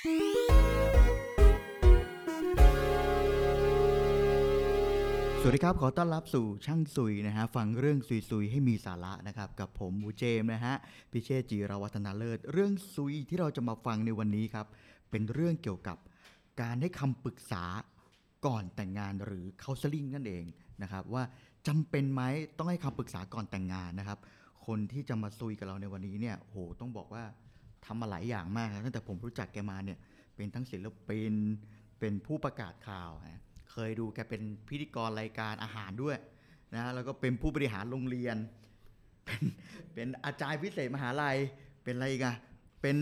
สวัสดีครับ ขอต้อนรับสู่ช่างซุยนะฮะ ฟังเรื่องซุยๆ ให้มีสาระนะครับ กับผมมูเจมนะฮะ พิเชษจีรวัฒนาเลิศ เรื่องซุยที่เราจะมาฟังในวันนี้ครับ เป็นเรื่องเกี่ยวกับการให้คำปรึกษาก่อนแต่งงานหรือ counseling นั่นเองนะครับ ว่าจำเป็นไหมต้องให้คำปรึกษาก่อนแต่งงานนะครับ คนที่จะมาซุยกับเราในวันนี้เนี่ยโหต้องบอกว่า ทำมาหลายอย่างมากครับตั้งแต่ผมรู้จักแกมาเนี่ย เป็นทั้งศิลปิน เป็นผู้ประกาศข่าวนะเคยดูแกเป็นพิธีกรรายการอาหารด้วยนะแล้วก็เป็นผู้บริหารโรงเรียน เป็นเป็นอาจารย์พิเศษมหาลัย เป็นอะไรอีกันเป็น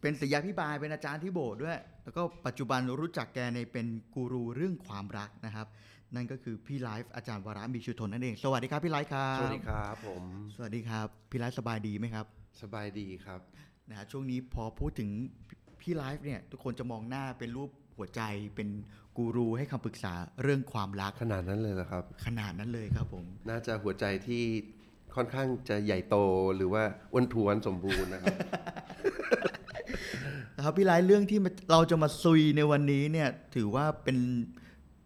เป็นศิษยาพิบาลเป็นอาจารย์ที่โบสถ์ด้วย แล้วก็ปัจจุบันรู้จักแกในเป็นกูรูเรื่องความรักนะครับ นั่นก็คือพี่ไลฟ์อาจารย์วรามีชุทนนั่นเอง สวัสดีครับพี่ไลฟ์ครับ สวัสดีครับผม สวัสดีครับ พี่ไลฟ์สบายดีไหมครับ สบายดีครับ นะฮะช่วงนี้พอพูดถึงพี่ไลฟ์เนี่ยทุกคนจะมองหน้าเป็นรูปหัวใจเป็นกูรูให้คำปรึกษาเรื่องความรักขนาดนั้นเลยเหรอครับ ขนาดนั้นเลยครับผม น่าจะหัวใจที่ค่อนข้างจะใหญ่โตหรือว่าอ้วนท้วนสมบูรณ์นะครับ นะครับพี่ไลฟ์เรื่องที่เราจะมาซุยในวันนี้เนี่ยถือว่าเป็น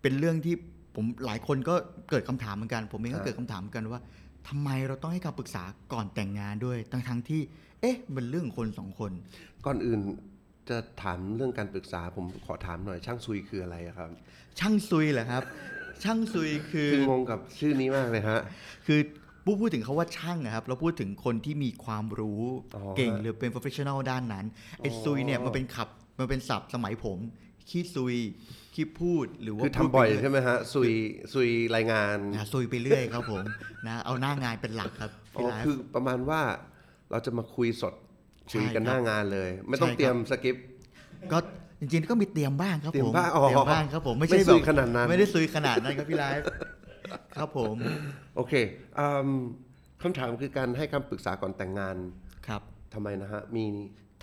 เป็นเรื่องที่ผมหลายคนก็เกิดคำถามเหมือนกัน ผมเองครัก็บเกิดคำถามเหมือนกันว่าทำไมเราต้องให้คำปรึกษาก่อนแต่งงานด้วยทั้งทั้งๆที่ เอ๊ะ มันเรื่องของคนสองคน ก่อนอื่นจะถามเรื่องการปรึกษาผมขอถามหน่อยช่างซุยคืออะไรอะครับ ช่างซุยเหรอครับ ช่างซุยคือคืองงกับชื่อนี้มากเลยฮะ คือพูดพูดถึงเขาว่าช่างอะครับเราพูดถึงคนที่มีความรู้อ๋อเก่งหรือเป็น professional ด้านนั้นไอ้อ๋อซุยเนี่ยมันเป็นขับมันเป็นศัพท์สมัยผมขี้ซุยขี้พูดหรือว่าคือพูดทำบ่อยไปเรื่ใช่ไหมฮะซุยซุยรายงานนะซุยไปเรื่อยครับผมนะเอาหน้างานเป็นหลักครับอ๋พี่อไลฟ์คือประมาณว่า เราจะมาคุยสดใช่คุยกันครับหน้างานเลย ไม่ต้องใช่ครับเตรียมสคริปต์ก็จริงๆก็มีเตรียมบ้างครับเตรีผยมมบ้างอ๋อเตรียมบ้างครับผมไม่ไม่ใช่ซุยแบบขนาดนั้น ไม่ได้ซุยขนาดนั้นครับพี่ไลฟ์ครับผม โอเคอืมคำถามคือการให้คำปรึกษาก่อนแต่งงานครับทำไมนะฮะมี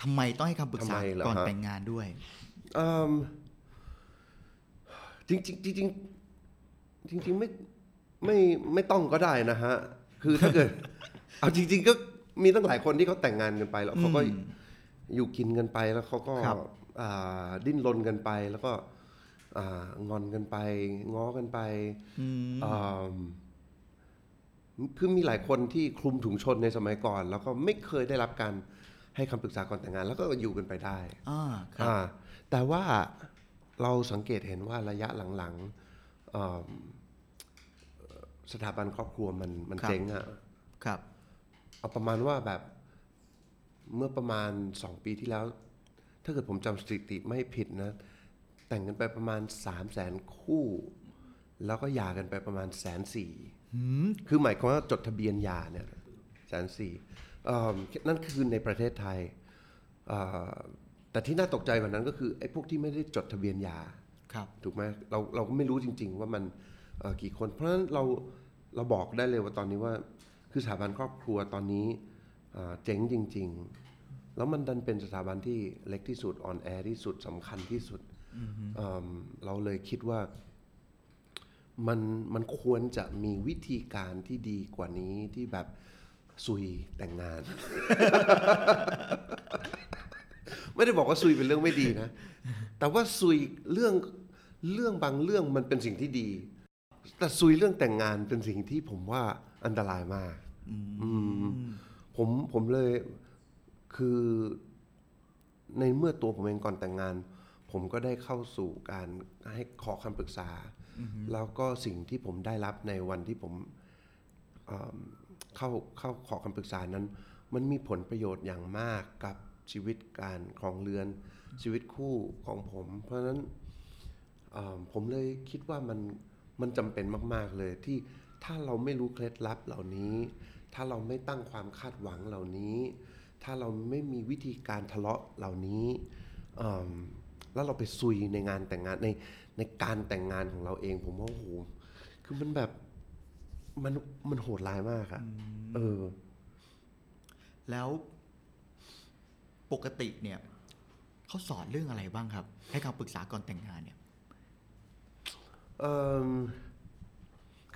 ทำไมต้องให้คำปรึกษาทำไมเหรอก่อนฮะแต่งงานด้วยอืมจริงจริงๆจริงๆจริงๆไม่ไม่ไม่ต้องก็ได้นะฮะ คือถ้าเกิดเอาจริง ๆ ก็ มีตั้งหลายคนที่เขาแต่งงานกันไป แล้วเขาก็อืมอยู่กินกันไปแล้วเขาก็ครับอ่าดิ้นรนกันไปแล้วก็อ่างอนกันไป ง้อกันไปอืมอ่าคือมีหลายคนที่คลุมถุงชนในสมัยก่อน แล้วก็ไม่เคยได้รับการให้คำปรึกษาก่อนแต่งงาน แล้วก็อยู่กันไปได้อ่าครับอ่าแต่ว่าเราสังเกตเห็นว่าระยะหลังๆเอิ่มสถาบันครอบครัวมันมันครับเจ๊งอะครับ เอาประมาณว่าแบบเมื่อประมาณสองปีที่แล้ว ถ้าเกิดผมจำสถิติไม่ผิดนะ แต่งกันไปประมาณสามแสนคู่ แล้วก็หย่ากันไปประมาณแสนสี่หืมคือหมายความว่าจดทะเบียนหย่าเนี่ยแสนสี่นั่นคือในประเทศไทยเอ่อแต่ที่น่าตกใจกว่านั้นก็คือไอ้พวกที่ไม่ได้จดทะเบียนหย่าครับถูกไหมเราเราก็ไม่รู้จริง ๆ ว่ามันเอ่อกี่คน เพราะฉะนั้นเราเราบอกได้เลยว่าตอนนี้ว่า คือสถาบันครอบครัวตอนนี้เอ่อเจ๊งจริง ๆ แล้วมันดันเป็นสถาบันที่เล็กที่สุดอ่อนแอที่สุดสำคัญที่สุดเอิ่มเราเลยคิดว่ามันมันควรจะมีวิธีการที่ดีกว่านี้ที่แบบซุยแต่งงาน ไม่ได้บอกว่าซุยเป็นเรื่องไม่ดีนะ แต่ว่าซุยเรื่องเรื่องบางเรื่องมันเป็นสิ่งที่ดี แต่ซุยเรื่องแต่งงานเป็นสิ่งที่ผมว่า อันตรายมากอืมผมผมเลยคือในเมื่อตัวผมเองก่อนแต่งงาน ผมก็ได้เข้าสู่การให้ขอคำปรึกษา แล้วก็สิ่งที่ผมได้รับในวันที่ผมเอิ่มเข้าเข้าขอคำปรึกษานั้น มันมีผลประโยชน์อย่างมากกับชีวิตการครองเรือน ชีวิตคู่ของผม เพราะฉะนั้นเอิ่มผมเลยคิดว่ามันมันจำเป็นมาก ๆเลยที่ ถ้าเราไม่รู้เคล็ดลับเหล่านี้ ถ้าเราไม่ตั้งความคาดหวังเหล่านี้ ถ้าเราไม่มีวิธีการทะเลาะเหล่านี้เอิ่มแล้วเราไปซุยในงานแต่งงานในในการแต่งงานของเราเอง ผมว่าโอ้โห คือมันแบบมันมันโหดร้ายมากอะเออ แล้วปกติเนี่ยเขาสอนเรื่องอะไรบ้างครับ ให้คำปรึกษาก่อนแต่งงานเนี่ยเอม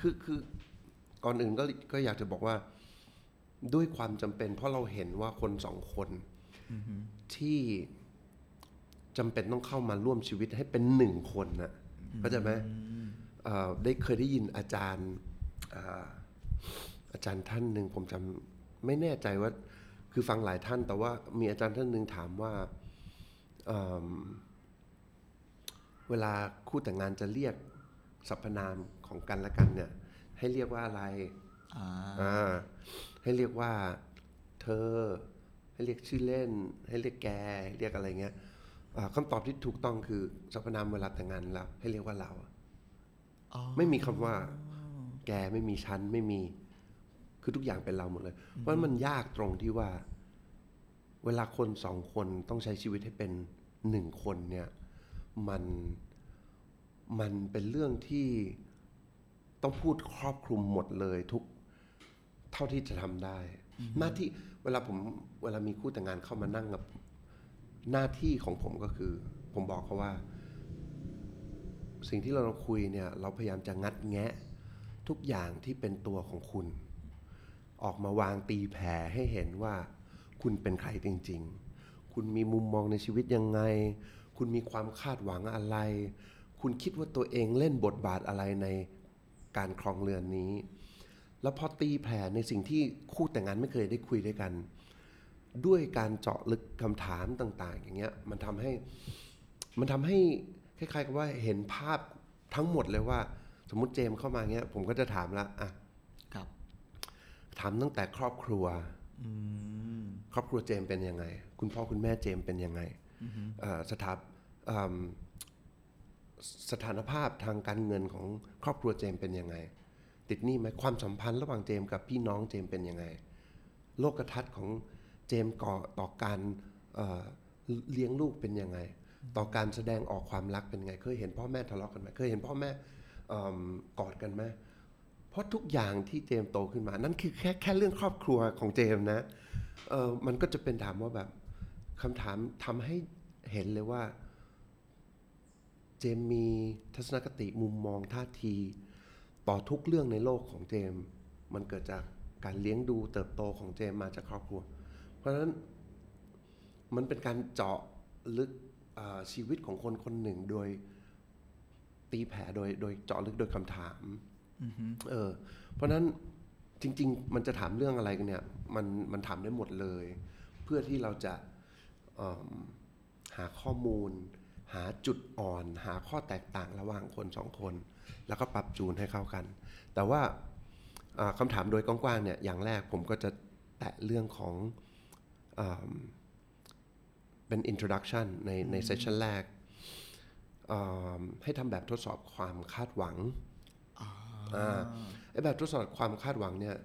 คือคือก่อนอื่นก็ก็อยากจะบอกว่าด้วยความจำเป็น เพราะเราเห็นว่าคนสองคนที่จำเป็นต้องเข้ามาร่วมชีวิตให้เป็นหนึ่งคนนะเข้าใจไหมเอ่อได้เคยได้ยินอาจารย์อ่าอาจารย์ท่านหนึ่งผมจำไม่แน่ใจว่า คือฟังหลายท่าน แต่ว่ามีอาจารย์ท่านหนึ่งถามว่าเอิ่มเวลาคู่แต่งงานจะเรียกสรรพนาม ของกันและกันเนี่ย ให้เรียกว่าอะไรอ่าอ่าให้เรียกว่าเธอ ให้เรียกชื่อเล่น ให้เรียกแกให้เรียกอะไรเงี้ยอ่าคำตอบที่ถูกต้องคือสรรพนามเวลาแต่งงานแล้วให้เรียกว่าเราอ๋อไม่มีคำว่า แกไม่มีฉันไม่มี คือทุกอย่างเป็นเราหมดเลยเพราะฉะนั้นมันยากตรงที่ว่า เวลาคนสองคนต้องใช้ชีวิตให้เป็นหนึ่งคนเนี่ย มันมันเป็นเรื่องที่ ต้องพูดครอบคลุมหมดเลยทุกเท่าที่จะทำได้ หน้าที่เวลาผมเวลามีคู่แต่งงานเข้ามานั่งกับหน้าที่ของผมก็คือ ผมบอกเขาว่า สิ่งที่เราคุยเนี่ย เราพยายามจะงัดแงะ ทุกอย่างที่เป็นตัวของคุณ ออกมาวางตีแผ่ให้เห็นว่า คุณเป็นใครจริง ๆ คุณมีมุมมองในชีวิตยังไง คุณมีความคาดหวังอะไร คุณคิดว่าตัวเองเล่นบทบาทอะไรใน การครองเรือนนี้ แล้วพอตีแผ่ในสิ่งที่คู่แต่งงานไม่เคยได้คุยด้วยกัน ด้วยการเจาะลึกคำถามต่าง ๆ อย่างเงี้ยมันทำให้มันทำให้คล้ายๆกับว่าเห็นภาพทั้งหมดเลยว่า สมมติเจมส์เข้ามาเงี้ย ผมก็จะถามละอะครับถามตั้งแต่ครอบครัวอืมครอบครัวเจมส์เป็นยังไง คุณพ่อคุณแม่เจมส์เป็นยังไงเอ่อสถาเอิ่มสถานภาพทางการเงินของ ครอบครัวเจมเป็นยังไง ติดหนี้ไหมความสัมพันธ์ระหว่างเจมกับพี่น้องเจมเป็นยังไง โลกทัศน์ของเจมก่อต่อการเเลี้ยงลูกเป็นยังไง ต่อการแสดงออกความรักเป็นไง เคยเห็นพ่อแม่ทะเลาะกันไหมเคยเห็นพ่อแม่อกอดกันไหมเพราะทุกอย่างที่เจมโตขึ้นมา นั่นคือแค่แค่เรื่องครอบครัวของเจมนะมันก็จะเป็นถามว่าแบบคำถามทำให้เห็นเลยว่า เจมส์มีทัศนคติมุมมองท่าที ต่อทุกเรื่องในโลกของเจมส์มันเกิดจากการเลี้ยงดูเติบโตของเจมส์มาจากครอบครัว เพราะฉะนั้นมันเป็นการเจาะลึกเอ่อชีวิตของคนคนหนึ่งโดยตีแผ่โดยโดยเจาะลึกโดยคำถามเออ เพราะฉะนั้นจริง ๆ มันจะถามเรื่องอะไรกันเนี่ย มันมันถามได้หมดเลย เพื่อที่เราจะเอิ่มหาข้อมูล หาจุดอ่อน หาข้อแตกต่างระหว่างคนสองคน แล้วก็ปรับจูนให้เข้ากัน แต่ว่าอ่าคำถามโดยกว้างๆเนี่ยอย่างแรกผมก็จะแตะเรื่องของอมเป็น introduction ในในเซสชันแรกอ่าให้ทำแบบทดสอบความคาดหวังอ่าไอ้แบบทดสอบความคาดหวังเนี่ย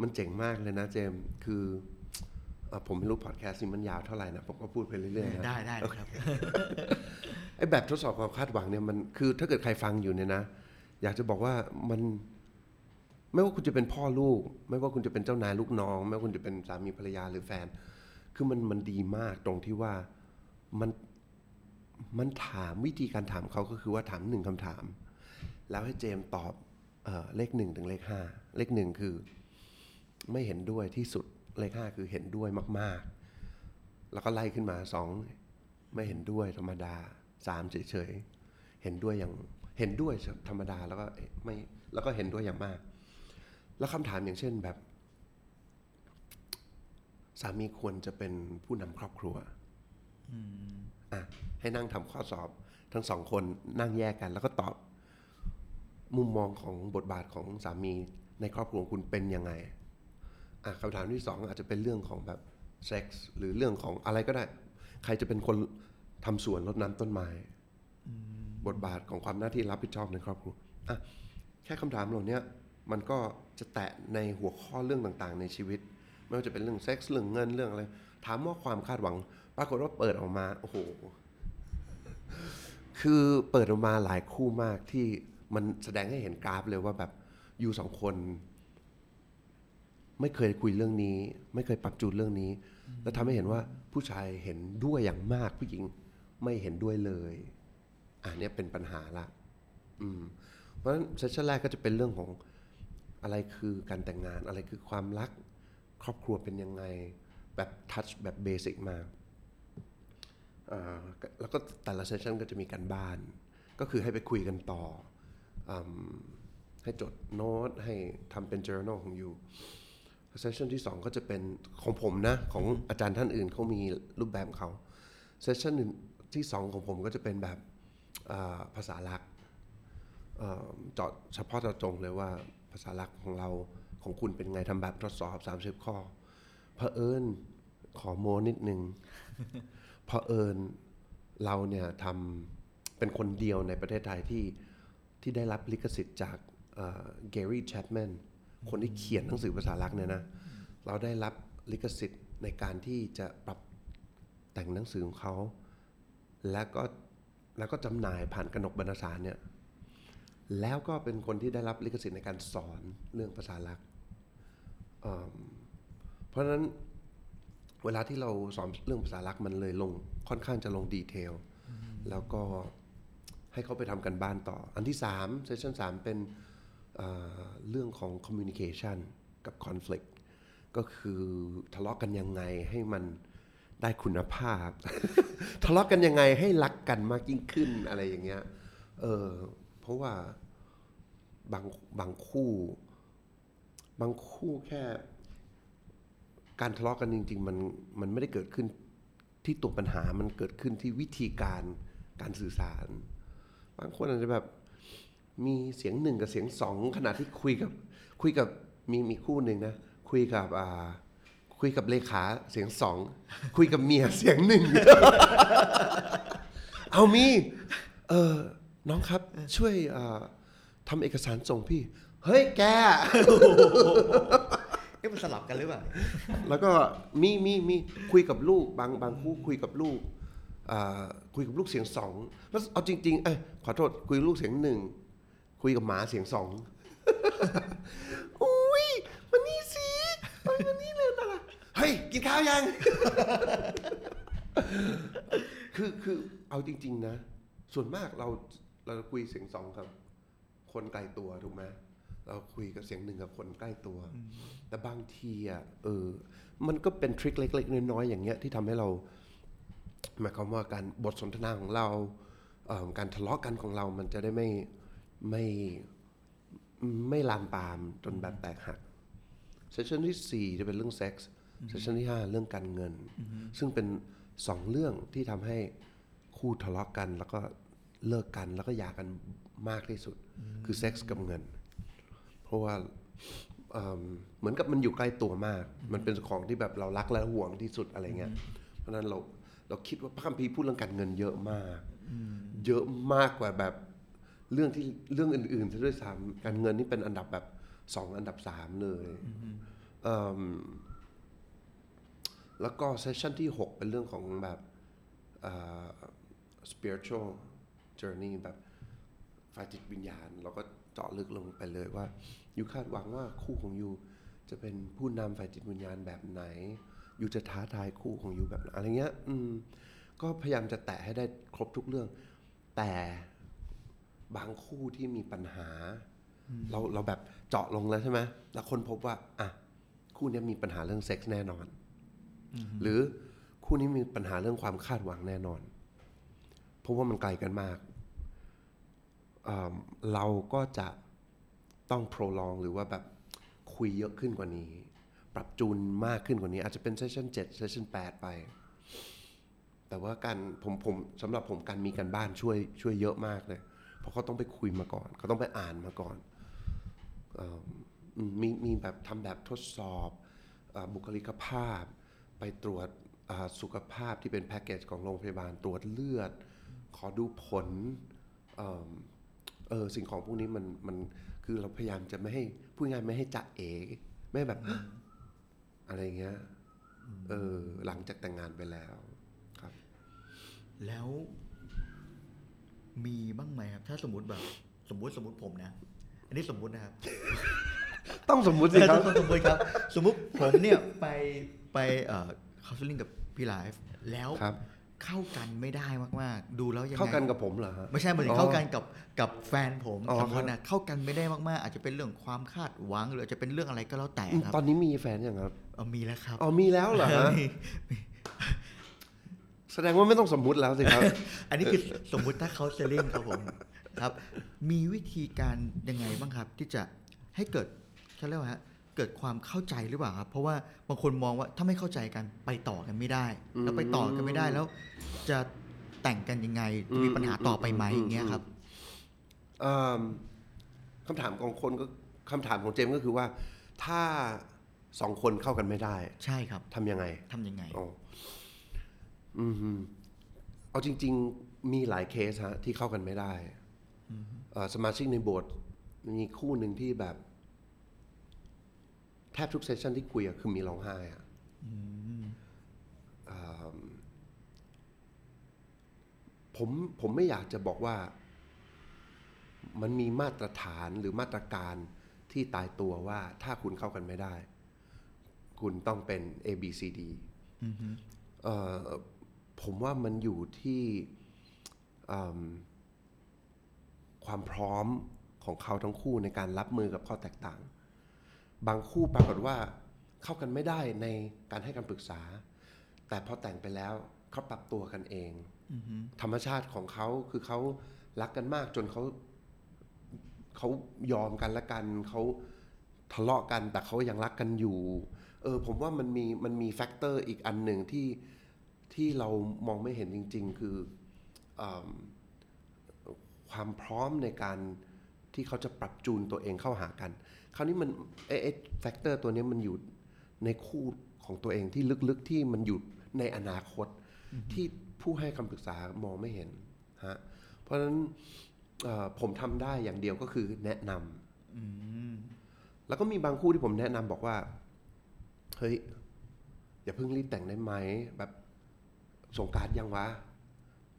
มันเจ๋งมากเลยนะเจมส์คืออะ ผมไม่รู้พอดแคสต์นี้มันยาวเท่าไหร่นะผมก็พูดไปเรื่อยๆนะได้ได้ครับไอ้แบบทดสอบความคาดหวังเนี่ยมันคือถ้าเกิดใครฟังอยู่เนี่ยนะ อยากจะบอกว่ามัน ไม่ว่าคุณจะเป็นพ่อลูก ไม่ว่าคุณจะเป็นเจ้านายลูกน้อง ไม่ว่าคุณจะเป็นสามีภรรยาหรือแฟน คือมันมันดีมากตรงที่ว่ามันมันถามวิธีการถามเขาก็คือว่าถามหนึ่งคำถาม แล้วให้เจมส์ตอบเออเลขหนึ่งถึงเลขห้าเลขหนึ่งคือ ไม่เห็นด้วยที่สุด เลขห้าคือเห็นด้วยมาก ๆ แล้วก็ไล่ขึ้นมาสองไม่เห็นด้วยธรรมดาสามเฉยๆเห็นด้วยอย่างเห็นด้วยธรรมดาแล้วก็ไม่แล้วก็เห็นด้วยอย่างมาก แล้วคำถามอย่างเช่นแบบ สามีควรจะเป็นผู้นำครอบครัวอะให้นั่งทำข้อสอบ ทั้งสองคนนั่งแยกกัน แล้วก็ตอบ มุมมองของบทบาทของสามีในครอบครัวคุณเป็นยังไง คำถามที่สองอาจจะเป็นเรื่องของแบบเซ็กส์หรือเรื่องของอะไรก็ได้ ใครจะเป็นคนทำสวนรดน้ำต้นไม้บทบาทของความหน้าที่รับผิดชอบในครอบครัวอะแค่คำถามเหล่านี้มันก็จะแตะในหัวข้อเรื่องต่างๆ ในชีวิต ไม่ว่าจะเป็นเรื่องเซ็กส์เรื่องเงินเรื่องอะไรถามว่าความคาดหวัง ปรากฏว่าเปิดออกมาโอ้โหคือเปิดออกมาหลายคู่มากที่มันแสดงให้เห็นกราฟเลยว่าแบบอยู่สองคน ไม่เคยคุยเรื่องนี้ ไม่เคยปรับจูนเรื่องนี้ แล้วทำให้เห็นว่าผู้ชายเห็นด้วยอย่างมากผู้หญิงไม่เห็นด้วยเลยอันนี้เป็นปัญหาละอืม เพราะฉะนั้นเซสชั่นแรกก็จะเป็นเรื่องของอะไรคือการแต่งงานอะไรคือความรัก ครอบครัวเป็นยังไง แบบทัชแบบเบสิกมากแล้วก็แต่ละเซสชันก็จะมีการบ้าน ก็คือให้ไปคุยกันต่ออให้จดโน้ตให้ทำเป็น journal ของอยู่ เซสชันที่ 2 ก็จะเป็นของผมนะ ของอาจารย์ท่านอื่นเขามีรูปแบบของเขาเซสชันที่2 ของผมก็จะเป็นแบบภาษาลักเอ่อเจาะเฉพาะเจาะจงเลยว่าภาษาลักของเราของคุณเป็นไงทำแบบทดสอบ 30 ข้อเผอิญขอโมนิดนึงเผอิญเราเนี่ยทำเป็นคนเดียวในประเทศไทยที่ที่ได้รับลิขสิทธิ์จากเกรี่แชปแมน คนที่เขียนหนังสือภาษาลักษณ์เนี่ยนะเราได้รับลิขสิทธิ์ในการที่จะปรับแต่งหนังสือของเขา แล้วก็แล้วก็จำหน่ายผ่านกนกบรรณสารเนี่ยแล้วก็เป็นคนที่ได้รับลิขสิทธิ์ในการสอนเรื่องภาษาลักษณ์เอิ่มเพราะฉะนั้นเวลาที่เราสอนเรื่องภาษาลักษณ์มันเลยลงค่อนข้างจะลงดีเทลแล้วก็ให้เขาไปทำกันบ้านต่อ อันที่3เซสชัน3เป็น เรื่องของ communication กับ conflict ก็คือทะเลาะกันยังไงให้มันได้คุณภาพ ทะเลาะกันยังไงให้รักกันมากยิ่งขึ้นอะไรอย่างเงี้ยเออเพราะว่าบางบางคู่ บางคู่แค่ การทะเลาะกันจริง ๆ มันมันไม่ได้เกิดขึ้นที่ตัวปัญหามันเกิดขึ้นที่วิธีการการสื่อสาร บางคนอาจจะแบบ มีเสียงหนึ่งกับเสียงสองขณะที่คุยกับ คุยกับมีมีคู่หนึ่งนะ คุยกับอ่าคุยกับเลขาเสียงสองคุยกับเมียเสียงหนึ่งเอามีเออน้องครับช่วยอ่าทำเอกสารส่งพี่ เฮ้ยแกเอ๊ะมันสลับกันหรือเปล่า แล้วก็มีมีมีคุยกับลูกบางบางคู่คุยกับลูกอ่าคุยกับลูกเสียงสองแล้วเอาจริงๆเอ้ยขอโทษคุยกับลูกเสียงหนึ่ง คุยกับหมาเสียงสองอุ้ยมันนี่สิเอ้ยมันนี่เลยนะล่ะเฮ้ยกินข้าวยัง คือคือเอาจริง ๆ นะ ส่วนมากเราเราคุยเสียงสองกับ คนไกลตัวถูกไหมเราคุยกับเสียงหนึ่งกับคนใกล้ตัว แต่บางทีอะเออ มันก็เป็นทริคเล็ก ๆ น้อยๆอย่างเงี้ยที่ทำให้เราหมายความว่าการบทสนทนาของเราเออการทะเลาะกันของเรามันจะได้ไม่ ไม่ไม่ลามปามจนแบบแตกหักเซสชันที่ 4 จะเป็นเรื่องเซ็กส์เซสชันที่ 5 เรื่องการเงิน ซึ่งเป็นสองเรื่องที่ทำให้คู่ทะเลาะกัน แล้วก็เลิกกันแล้วก็หย่ากันมากที่สุด คือเซ็กส์กับเงิน เพราะว่าเอิ่มเหมือนกับมันอยู่ใกล้ตัวมาก มันเป็นของที่แบบเรารักและห่วงที่สุดอะไรเงี้ย เพราะฉะนั้นเราเราคิดว่าพระคัมภีร์พูดเรื่องการเงินเยอะมาก เยอะมากกว่าแบบ เรื่องที่เรื่องอื่นๆซะด้วยซ้ำการเงินนี่เป็นอันดับแบบสองอันดับสามเลยเอิ่มแล้วก็เซสชันที่ 6 เป็นเรื่องของแบบเอ่อ spiritual journey แบบฝ่ายจิตวิญญาณ เราก็เจาะลึกลงไปเลยว่ายูคาดหวังว่าคู่ของยูจะเป็นผู้นำฝ่ายจิตวิญญาณแบบไหนยูจะท้าทายคู่ของยูแบบไหนอะไรเงี้ย อืม ก็พยายามจะแตะให้ได้ครบทุกเรื่อง แต่ บางคู่ที่มีปัญหา เราเราแบบเจาะลงแล้วใช่ไหมแล้วคนพบว่าอะคู่เนี้ยมีปัญหาเรื่องเซ็กส์แน่นอน หรือคู่นี้มีปัญหาเรื่องความคาดหวังแน่นอน เพราะว่ามันไกลกันมากเอ่อเราก็จะต้อง prolong หรือว่าแบบคุยเยอะขึ้นกว่านี้ ปรับจูนมากขึ้นกว่านี้ อาจจะเป็น session 7 session 8ไป แต่ว่าการผมผมสำหรับผมการมีการบ้านช่วยช่วยเยอะมากเลย เพราะเขาต้องไปคุยมาก่อน เขาต้องไปอ่านมาก่อนอมีมีแบบทำแบบทดสอบอบุคลิกภาพ ไปตรวจสุขภาพที่เป็นแพ็กเกจของโรงพยาบาลตรวจเลือด ขอดูผลเอิ่มเออสิ่งของพวกนี้มันมันคือเราพยายามจะไม่ให้พูดง่ายไม่ให้จะเอไม่แบบอะไรเงี้ยเออหลังจากแต่งงานไปแล้วครับ แล้ว มีบ้างไหมครับ ถ้าสมมติแบบ สมมติสมมติผมนะ อันนี้สมมตินะครับ ต้องสมมุติสิครับ สมมติครับ สมมติผมเนี่ยไปไปเอ่อคาสลิ่งกับพี่ไลฟ์แล้วครับ เข้ากันไม่ได้มากๆ ดูแล้วยังไง เข้ากันกับผมเหรอฮะ ไม่ใช่หมายถึอ๋งอเข้ากันกับกับแฟนผมอ๋อสองคนครันะบเข้ากันไม่ได้มากๆ อาจจะเป็นเรื่องความคาดหวัง หรืออาจจะเป็นเรื่องอะไรก็แล้วแต่อืมครับตอนนี้มีแฟนยังครับ เอามีแล้วครับ อ๋อมีแล้วเหรอฮะ มีมี แสดงว่าไม่ต้องสมมุติแล้วสิครับ อันนี้คือสมมุติถ้าเขาเซลลิ่งครับผมครับ มีวิธีการยังไงบ้างครับ ที่จะให้เกิดเขาเรียกว่าฮะเกิดความเข้าใจหรือเปล่าครับ เพราะว่าบางคนมองว่าถ้าไม่เข้าใจกันไปต่อกันไม่ได้ แล้วไปต่อกันไม่ได้แล้ว จะแต่งกันยังไงมีปัญหาต่อไปไหมอย่างเงี้ยครับเอิ่มคำถามของคนก็คำถามของเจมส์ก็คือว่า ถ้าสองคนเข้ากันไม่ได้ ใช่ครับทำยังไงทำยังไง อ๋ออืมฮึเอาจริง ๆ มีหลายเคสฮะที่เข้ากันไม่ได้เอ่อสมาชิกในโบสถ์มีคู่หนึ่งที่แบบ แทบทุกเซสชันที่คุยอะคือมีร้องไห้อะอ่าผมผมไม่อยากจะบอกว่า มันมีมาตรฐานหรือมาตรการที่ตายตัวว่าถ้าคุณเข้ากันไม่ได้ คุณต้องเป็น A B C D เอ่อ ผมว่ามันอยู่ที่อืมความพร้อมของเขาทั้งคู่ในการรับมือกับข้อแตกต่าง บางคู่ปรากฏว่าเข้ากันไม่ได้ในการให้คำปรึกษา แต่พอแต่งไปแล้วเขาปรับตัวกันเองธรรมชาติของเขาคือเขารักกันมากจนเขาเขายอมกันและกันเขาทะเลาะกันแต่เขายังรักกันอยู่ เออ ผมว่ามันมีมันมี factor อีกอันหนึ่งที่ ที่เรามองไม่เห็นจริง ๆ คืออ่าความพร้อมในการที่เขาจะปรับจูนตัวเองเข้าหากัน คราวนี้มันไอ้ factor ตัวเนี้ยมันอยู่ในคู่ของตัวเองที่ลึกๆที่มันอยู่ในอนาคตที่ผู้ให้คำปรึกษามองไม่เห็นฮะเพราะฉะนั้นเอ่อผมทำได้อย่างเดียวก็คือแนะนำแล้วก็มีบางคู่ที่ผมแนะนำบอกว่า เฮ้ย อย่าเพิ่งรีบแต่งได้ไหมแบบ สงกรารยังวะ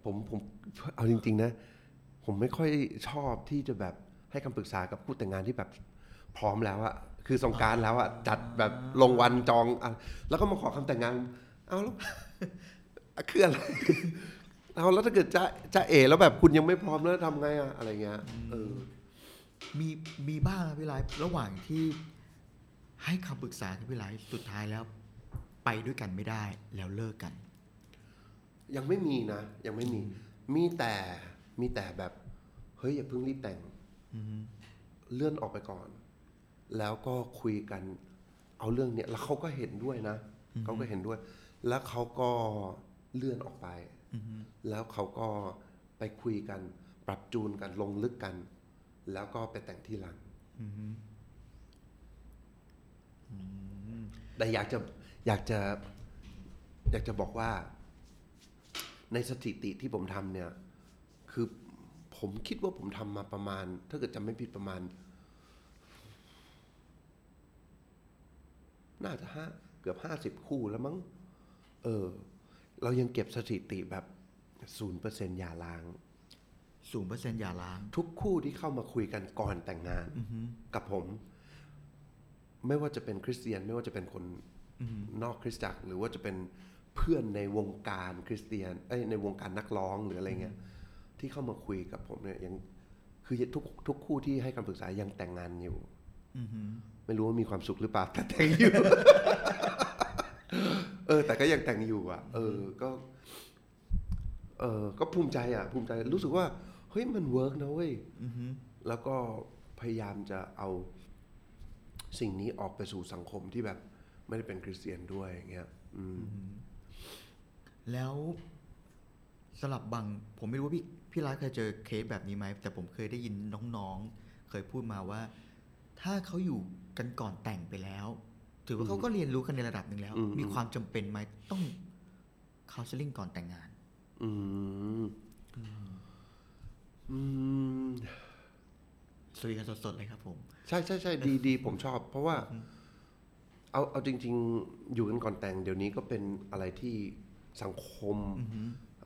ผมผมเอาจริง ๆ นะ ผมไม่ค่อยชอบที่จะแบบให้คำปรึกษากับคู่แต่งงานที่แบบพร้อมแล้วอะคือสงกรารแล้วอะจัดแบบลงวันจองอะแล้วก็มาขอคำแต่งงาน เอาแล้วคืออะไรเอาแล้วถ้าเกิดจะจะเอแล้วแบบคุณยังไม่พร้อมแล้วทำไงอะอะไรเงี้ยเออมีมีบ้างครับพี่ไลฟ์ระหว่างที่ให้คำปรึกษากับพี่ไลฟ์สุดท้ายแล้ว ไปด้วยกันไม่ได้แล้วเลิกกัน ยังไม่มีนะ ยังไม่มี มีแต่มีแต่แบบ เฮ้ยอย่าเพิ่งรีบแต่งเลื่อนออกไปก่อน แล้วก็คุยกัน เอาเรื่องเนี้ยแล้วเขาก็เห็นด้วยนะเขาก็เห็นด้วย แล้วเขาก็เลื่อนออกไปแล้วเขาก็ไปคุยกัน ปรับจูนกันลงลึกกัน แล้วก็ไปแต่งที่หลังแต่อยากจะอยากจะ อยากจะบอกว่า ในสถิติที่ผมทำเนี่ย คือผมคิดว่าผมทำมาประมาณ ถ้าเกิดจำไม่ผิดประมาณ น่าจะห้าเกือบห้าสิบคู่แล้วมั้ง เออ เรายังเก็บสถิติแบบศูนย์เปอร์เซ็นต์อย่าล้างศูนย์เปอร์เซ็นต์อย่าล้าง ทุกคู่ที่เข้ามาคุยกันก่อนแต่งงานกับผม ไม่ว่าจะเป็นคริสเตียน ไม่ว่าจะเป็นคนนอกคริสตจักร หรือว่าจะเป็น เพื่อนในวงการคริสเตียนเอ้ยในวงการนักร้องหรืออะไรเงี้ยที่เข้ามาคุยกับผมเนี่ยยังคือทุกทุกคู่ที่ให้คำปรึกษายังแต่งงานอยู่ไม่รู้ว่ามีความสุขหรือเปล่าแต่แต่งอยู่ เออ แต่ก็ยังแต่งอยู่ อะ เออ ก็ เออก็ภูมิใจอะ ภูมิใจรู้สึกว่าเฮ้ยมันเวิร์กนะเว้ยแล้วก็พยายามจะเอาสิ่งนี้ออกไปสู่สังคมที่แบบ ไม่ได้เป็นคริสเตียนด้วยอย่างเงี้ย อืม แล้วสำหรับบางผมไม่รู้ว่าพี่พี่ไลฟ์เคยเจอเคสแบบนี้ไหมแต่ผมเคยได้ยินน้องๆ เคยพูดมาว่า ถ้าเขาอยู่กันก่อนแต่งไปแล้ว ถือว่าเขาก็เรียนรู้กันในระดับหนึ่งแล้วอืมมีความจำเป็นไหมต้องคา u เซลิ่งก่อนแต่งงาน อืมอืมสวีกันสดๆเลยครับ ผม ใช่ใช่ใช่ดีดีผมชอบ เพราะว่า เอาเอาจริง ๆ อยู่กันก่อนแต่งเดี๋ยวนี้ก็เป็นอะไรที่ สังคม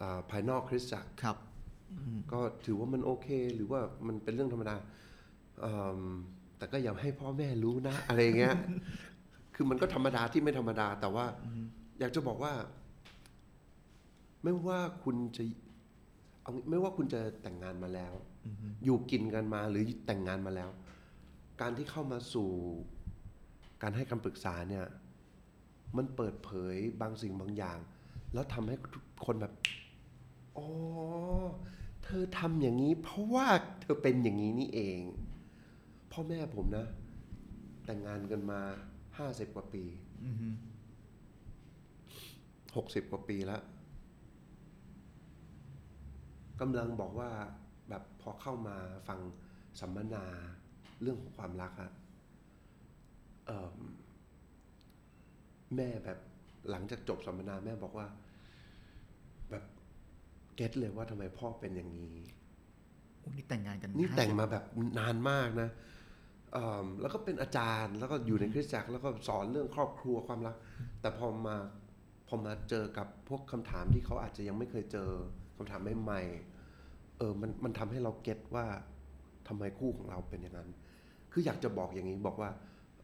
อ่าภายนอกคริสตจักรครับก็ถือว่ามันโอเค หรือว่ามันเป็นเรื่องธรรมดาอืมแต่ก็อย่าให้พ่อแม่รู้นะ อะไรเงี้ย คือมันก็ธรรมดาที่ไม่ธรรมดา แต่ว่า อยากจะบอกว่า ไม่ว่าคุณจะเอาไม่ว่าคุณจะแต่งงานมาแล้วอยู่กินกันมาหรือแต่งงานมาแล้ว การที่เข้ามาสู่ การให้คำปรึกษาเนี่ย มันเปิดเผยบางสิ่งบางอย่าง แล้วทำให้ทุกคนแบบอ๋อเธอทำอย่างนี้ เพราะว่าเธอเป็นอย่างนี้นี่เอง พ่อแม่ผมนะ แต่งงานกันมาห้าสิบกว่าปีหกสิบกว่าปีแล้วกำลังบอกว่าแบบพอเข้ามาฟังสัมมนาเรื่องของความรักอะเอิ่มแม่แบบ หลังจากจบสัมมนาแม่บอกว่า แบบเก็ตเลยว่าทำไมพ่อเป็นอย่างนี้โอ้นี่แต่งงานกันนี่แต่ง50มาแบบนานมากนะเอิ่มแล้วก็เป็นอาจารย์แล้วก็อยู่ในคริสตจักรแล้วก็สอนเรื่องครอบครัวความรัก แต่พอมาพอมาเจอกับพวกคำถามที่เขาอาจจะยังไม่เคยเจอคำถามใหม่ๆเออมันมันทำให้เราเก็ตว่าทำไมคู่ของเราเป็นอย่างนั้น คืออยากจะบอกอย่างนี้บอกว่า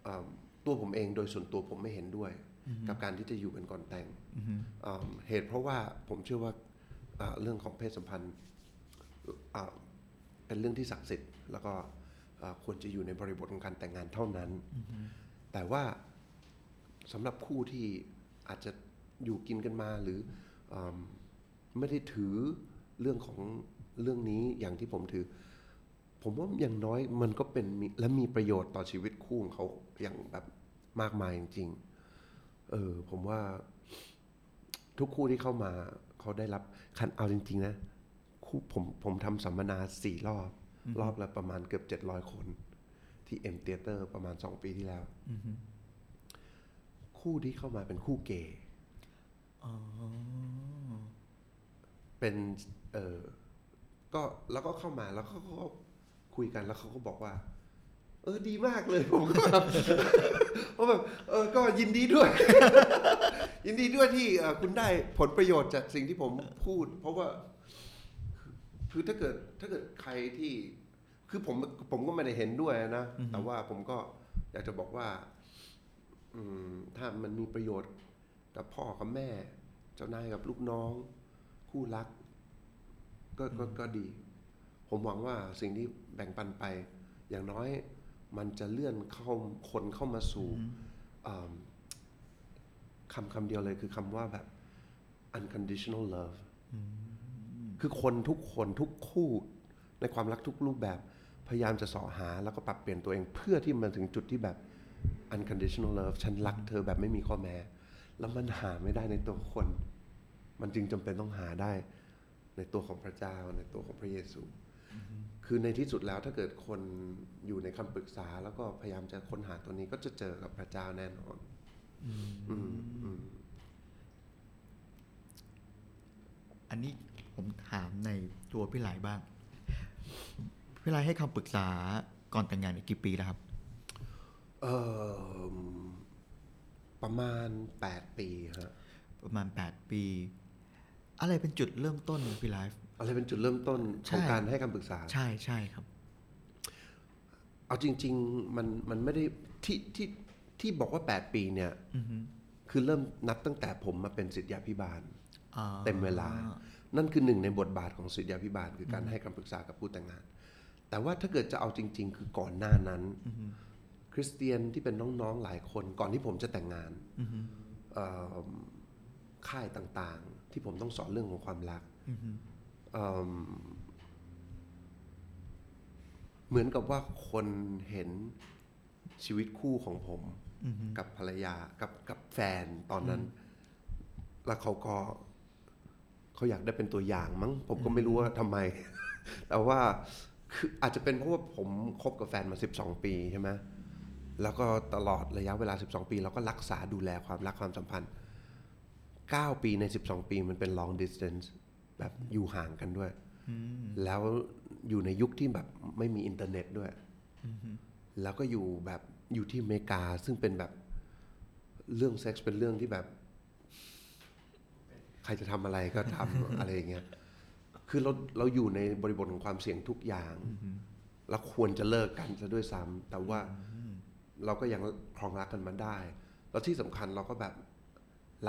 เอิ่มตัวผมเองโดยส่วนตัวผมไม่เห็นด้วย กับการที่จะอยู่กันก่อนแต่งอือฮึอ่าเหตุเพราะว่าผมเชื่อว่าอ่าเรื่องของเพศสัมพันธ์อ่าเป็นเรื่องที่ศักดิ์สิทธิ์ แล้วก็อ่าควรจะอยู่ในบริบทของการแต่งงานเท่านั้น แต่ว่าสำหรับคู่ที่อาจจะอยู่กินกันมาหรืออาไม่ได้ถือเรื่องของเรื่องนี้อย่างที่ผมถือ ผมว่าอย่างน้อยมันก็เป็นมีและมีประโยชน์ต่อชีวิตคู่ของเขาอย่างแบบมากมายจริงๆเออ ผมว่าทุกคู่ที่เข้ามาเขาได้รับคันเอาจริง ๆ นะคู่ผมผมทำสัมมนาสี่รอบ รอบละประมาณเกือบเจ็ดร้อยคน ที่เอ็มเตเตอร์ประมาณสองปีที่แล้วอือฮึคู่ที่เข้ามาเป็นคู่เกย์อ๋อเป็นเออก็แล้วก็เข้ามาแล้วเขาก็คุยกันแล้วเขาก็บอกว่า เออดีมากเลยผมก็แบบเพราะแบบเออก็ยินดีด้วย ยินดีด้วยที่เอ่อคุณได้ผลประโยชน์จากสิ่งที่ผมพูด เพราะว่า คือถ้าเกิดถ้าเกิดใครที่ คือผมผมก็ไม่ได้เห็นด้วยนะ แต่ว่าผมก็อยากจะบอกว่าอืมถ้ามันมีประโยชน์กับพ่อกับแม่ เจ้านายกับลูกน้อง คู่รัก ก็ก็ก็ดี ผมหวังว่าสิ่งที่แบ่งปันไป อย่างน้อย มันจะเลื่อนเข้าคนเข้ามาสู่อ่าคำคำเดียวเลยคือคำว่าแบบ unconditional love คือคนทุกคนทุกคู่ในความรักทุกรูปแบบพยายามจะสอหาแล้วก็ปรับเปลี่ยนตัวเองเพื่อที่มันถึงจุดที่แบบ unconditional love ฉันรักเธอแบบไม่มีข้อแม้ แล้วมันหาไม่ได้ในตัวคน มันจึงจำเป็นต้องหาได้ในตัวของพระเจ้าในตัวของพระเยซู คือในที่สุดแล้วถ้าเกิดคนอยู่ในคำปรึกษา แล้วก็พยายามจะค้นหาตัวนี้ก็จะเจอกับพระเจ้าแน่นอนอืมอืมอันนี้ผมถามในตัวพี่หลายบ้าง พี่หลายให้คำปรึกษาก่อนแต่งงานเนี่ยกี่ปีแล้วครับ เออประมาณ 8 ปีฮะประมาณ 8 ปี อะไรเป็นจุดเริ่มต้นพี่ไลฟ์ อะไรเป็นจุดเริ่มต้นใช่ของการให้คำปรึกษา ใช่ใช่ครับ เอาจริง ๆ มันมันไม่ได้ที่ที่ที่บอกว่า 8 ปีเนี่ยอือฮึคือเริ่มนับตั้งแต่ผมมาเป็นศิษยาพิบาลอ่าเต็มเวลา นั่นคือหนึ่งในบทบาทของศิษยาพิบาล คือการให้คำปรึกษากับผู้แต่งงาน แต่ว่าถ้าเกิดจะเอาจริง ๆ คือก่อนหน้านั้นคริสเตียนที่เป็นน้องๆหลายคนก่อนที่ผมจะแต่งงานอือฮึเอ่อค่ายต่างๆ ที่ผมต้องสอนเรื่องของความรักอือฮึ เอิ่มเหมือนกับว่าคนเห็นชีวิตคู่ของผมอือฮึกับภรรยากับกับแฟนตอนนั้น แล้วเขาก็เขาอยากได้เป็นตัวอย่างมั้ง ผมก็ไม่รู้ว่าทำไม แต่ว่าคืออาจจะเป็นเพราะว่าผมคบกับแฟนมา 12 ปีใช่ไหมแล้วก็ตลอดระยะเวลา 12 ปี เราก็รักษาดูแลความรักความสัมพันธ์ 9 ปีใน 12 ปีมันเป็น long distance แบบอยู่ห่างกันด้วย แล้วอยู่ในยุคที่แบบไม่มีอินเทอร์เน็ตด้วย แล้วก็อยู่แบบอยู่ที่อเมริกาซึ่งเป็นแบบเรื่องเซ็กส์เป็นเรื่องที่แบบ ใครจะทำอะไรก็ทำอะไรอย่างเงี้ย คือเราเราอยู่ในบริบทของความเสี่ยงทุกอย่าง แล้วควรจะเลิกกันซะด้วยซ้ำแต่ว่าเราก็ยังครองรักกันมาได้ แล้วที่สำคัญเราก็แบบ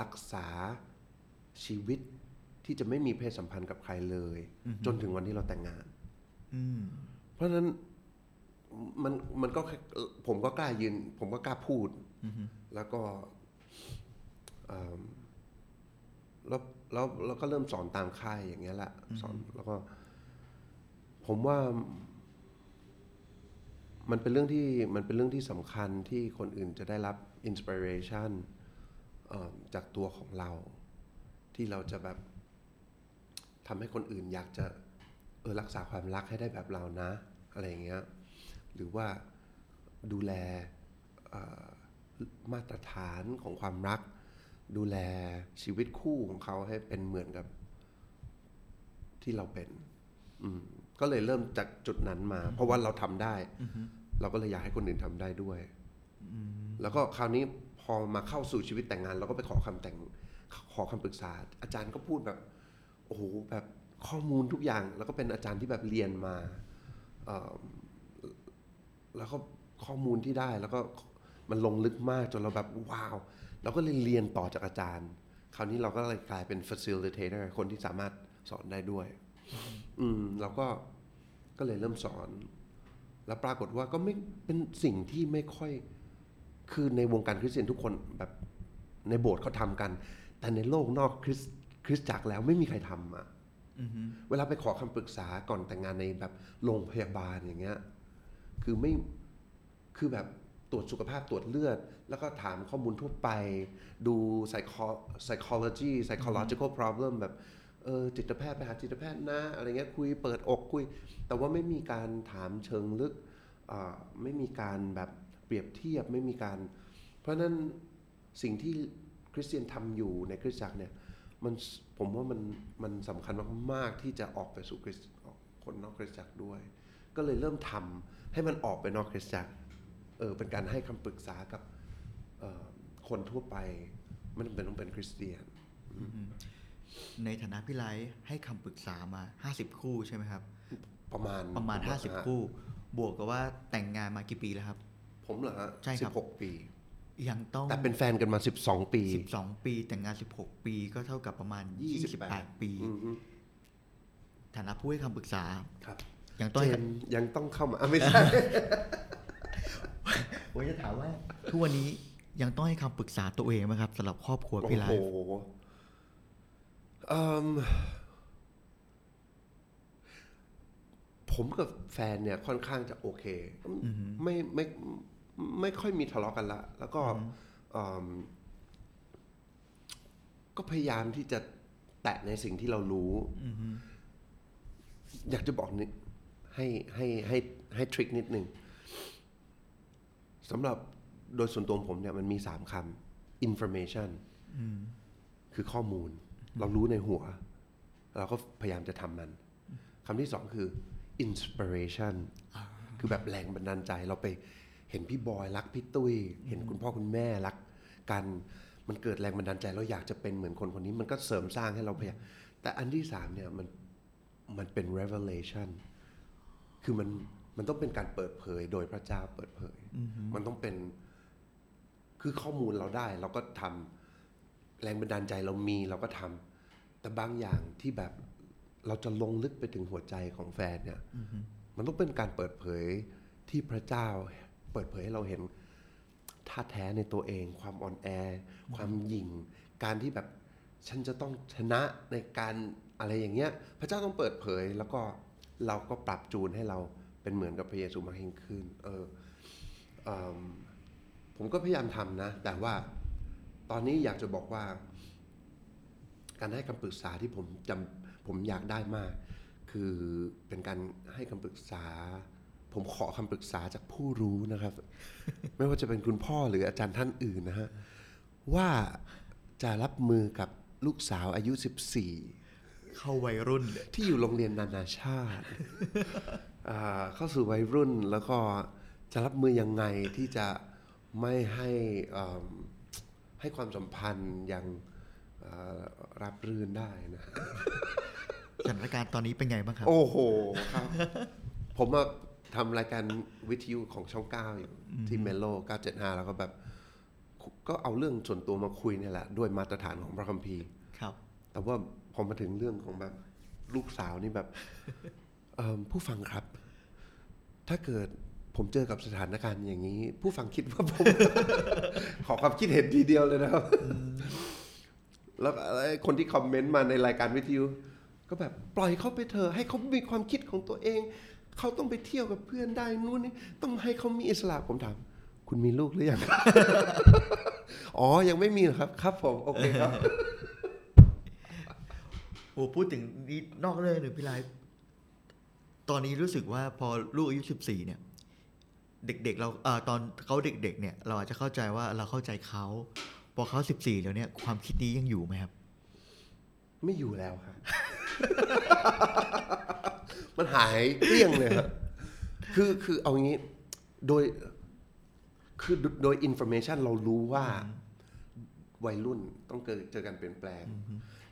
รักษาชีวิต ที่จะไม่มีเพศสัมพันธ์กับใครเลย จนถึงวันที่เราแต่งงานอืมเพราะฉะนั้นมันมันก็แค่ผมก็กล้ายืน ผมก็กล้าพูดแล้วก็เอิ่มแล้วแล้วแล้วก็เริ่มสอนตามค่ายอย่างเงี้ยแหละสอนแล้วก็ ผมว่า มันเป็นเรื่องที่มันเป็นเรื่องที่สำคัญที่คนอื่นจะได้รับอินสปิเรชันจากตัวของเรา ที่เราจะแบบ ทำให้คนอื่นอยากจะเออรักษาความรักให้ได้แบบเรานะ อะไรอย่างเงี้ยหรือว่าดูแลเอ่อมาตรฐานของความรัก ดูแลชีวิตคู่ของเขาให้เป็นเหมือนกับที่เราเป็น อืมก็เลยเริ่มจากจุดนั้นมา เพราะว่าเราทำได้เราก็เลยอยากให้คนอื่นทำได้ด้วยแล้วก็คราวนี้พอมาเข้าสู่ชีวิตแต่งงาน เราก็ไปขอคำแต่งขอคำปรึกษา อาจารย์ก็พูดแบบ โอ้โหแบบข้อมูลทุกอย่าง แล้วก็เป็นอาจารย์ที่แบบเรียนมาแล้วก็ข้อมูลที่ได้แล้วก็มันลงลึกมากจนเราแบบว้าวเราก็เลยเรียนต่อจากอาจารย์ คราวนี้เราก็เลยกลายเป็น facilitator คนที่สามารถสอนได้ด้วย อืมเราก็ก็เลยเริ่มสอน แล้วปรากฏว่าก็ไม่เป็นสิ่งที่ไม่ค่อยคือในวงการคริสเตียนทุกคนแบบในโบสถ์เขาทำกัน แต่ในโลกนอกคริส คริสตจักรแล้วไม่มีใครทำอะเวลาไปขอคำปรึกษาก่อนแต่งงานในแบบโรงพยาบาลอย่างเงี้ย คือไม่คือแบบตรวจสุขภาพตรวจเลือด แล้วก็ถามข้อมูลทั่วไป ดู psycho- psychology psychological problem แบบเออจิตแพทย์ไปหาจิตแพทย์นะอะไรเงี้ยคุยเปิดอกคุย แต่ว่าไม่มีการถามเชิงลึกอ่าไม่มีการแบบเปรียบเทียบไม่มีการ เพราะฉะนั้นสิ่งที่คริสเตียนทำอยู่ในคริสตจักรเนี่ย มันผมว่ามันมันสำคัญมากๆที่จะออกไปสู่คริสออกคนนอกคริสตจักรด้วย ก็เลยเริ่มทำให้มันออกไปนอกคริสตจักรเออเป็นการให้คำปรึกษากับเอ่อคนทั่วไปไม่จำเป็นต้องเป็นคริสเตียน ในฐานะพี่ไลท์ให้คำปรึกษามา 50 คู่ใช่ไหมครับ ประมาณประมาณผว่50 คู่ บวกกับว่าแต่งงานมากี่ปีแล้วครับ ผมเหรอฮะใช่ครับสิบหกปี ยังต้องแต่เป็นแฟนกันมา 12 ปี 12 ปีแต่งงาน 16 ปีก็เท่ากับประมาณ 28 ปีอืมฮึฐานะผู้ให้คำปรึกษาครับยังต้องเจให้นยังต้องเข้ามาอะไม่ใช่ผมจะถามว่า ทุกวันนี้ยังต้องให้คำปรึกษาตัวเองไหมครับสำหรับครอบครัวโอ้พี่ไลโหท์เอิ่มผมกับแฟนเนี่ยค่อนข้างจะโอเค ไม่ไม่ ไม่ค่อยมีทะเลาะกันละ แล้วก็เอิ่มก็พยายามที่จะแตะในสิ่งที่เรารู้อยากจะบอกนิดให้ให้ให้ให้ทริคนิดหนึ่งสำหรับโดยส่วนตัวผมเนี่ยมันมีสามคำ information คือข้อมูล เรารู้ในหัว เราก็พยายามจะทำมันคำที่สองคือ inspiration คือแบบแรงบันดาลใจเราไป เห็นพี่บอยรักพี่ตุ้ย เห็นคุณพ่อคุณแม่รักกัน มันเกิดแรงบันดาลใจเราอยากจะเป็นเหมือนคนคนนี้ มันก็เสริมสร้างให้เราพยายามแต่อันที่สามเนี่ยมันมันเป็น revelation คือมันมันต้องเป็นการเปิดเผยโดยพระเจ้าเปิดเผย มันต้องเป็นคือข้อมูลเราได้เราก็ทำแรงบันดาลใจเรามีเราก็ทำแต่บางอย่างที่แบบเราจะลงลึกไปถึงหัวใจของแฟนเนี่ย มันต้องเป็นการเปิดเผยที่พระเจ้าเปิดเผยให้เราเห็นท่าแท้ในตัวเอง ความอ่อนแอ ความหยิ่ง การที่แบบฉันจะต้องชนะในการอะไรอย่างเงี้ย พระเจ้าต้องเปิดเผย แล้วก็เราก็ปรับจูนให้เราเป็นเหมือนกับพระเยซูมากยิ่งขึ้น เออเอิ่มผมก็พยายามทำนะ แต่ว่าตอนนี้อยากจะบอกว่า การให้คำปรึกษาที่ผมจำผมอยากได้มาก คือเป็นการให้คำปรึกษา ผมขอคำปรึกษาจากผู้รู้นะครับ ไม่ว่าจะเป็นคุณพ่อหรืออาจารย์ท่านอื่นนะฮะ ว่าจะรับมือกับลูกสาวอายุ 14 เข้าวัยรุ่นเลยที่อยู่โรงเรียนนานาชาติอ่าเข้าสู่วัยรุ่นแล้วก็จะรับมือยังไงที่จะไม่ให้อ่าให้ความสัมพันธ์ยังอ่ารับรื่นได้นะสถานการณ์ตอนนี้เป็นไงบ้างครับ โอ้โหครับ ผมมา ทำรายการวิทยุของช่องเก้าอยู่ที่เมโล975 แล้วก็แบบ ก็เอาเรื่องส่วนตัวมาคุยเนี่ยแหละ ด้วยมาตรฐานของพระคัมภีร์ครับ แต่ว่าพอมาถึงเรื่องของแบบลูกสาวนี่แบบเอิ่มผู้ฟังครับ ถ้าเกิดผมเจอกับสถานการณ์อย่างนี้ ผู้ฟังคิดว่าผม ขอความคิดเห็นทีเดียวเลยนะครับ แล้วไอ้คนที่คอมเมนต์มาในรายการวิทยุก็แบบปล่อยเขาไปเถอะให้เขามีความคิดของตัวเอง เขาต้องไปเที่ยวกับเพื่อนได้นู่นนี่ต้องให้เขามีอิสระผมถาม คุณมีลูกหรือยัง อ๋อ ยังไม่มีเหรอครับ ครับผมโอเคครับ โอ้พูดถึงนี่นอกเรื่องหนึ่งพี่ไลฟ์ตอนนี้รู้สึกว่าพอลูกอายุสิบสี่เนี่ย เด็กๆ เราเอ่อตอนเขาเด็ก ๆ เนี่ย เราอาจจะเข้าใจว่าเราเข้าใจเขาพอเขาสิบสี่แล้วเนี่ยความคิดนี้ยังอยู่ไหมครับ ไม่อยู่แล้วครับ มันหายเกลี้ยงเลยครับคือคือเอางี้โดยคือโดย information เรารู้ว่าวัยรุ่นต้องเกิดเจอการเปลี่ยนแปลง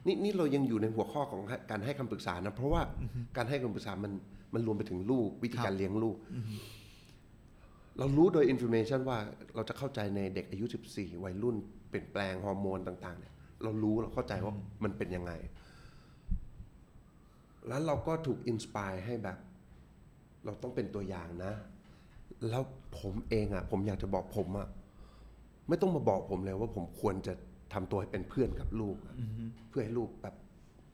นี่นี่เรายังอยู่ในหัวข้อของการให้คำปรึกษานะ เพราะว่าการให้คำปรึกษามันมันรวมไปถึงลูกวิธีการเลี้ยงลูก เรารู้โดย information ว่าเราจะเข้าใจในเด็กอายุ 14 วัยรุ่นเปลี่ยนแปลงฮอร์โมนต่าง ๆ เนี่ย เรารู้เราเข้าใจว่ามันเป็นยังไง แล้วเราก็ถูกอินสปายให้แบบ เราต้องเป็นตัวอย่างนะ แล้วผมเองอะ่ะ ผมอยากจะบอกผมอะ่ะไม่ต้องมาบอกผมเลยว่าผมควรจะทำตัวให้เป็นเพื่อนกับลูกอะเพื่อให้ลูกแบบ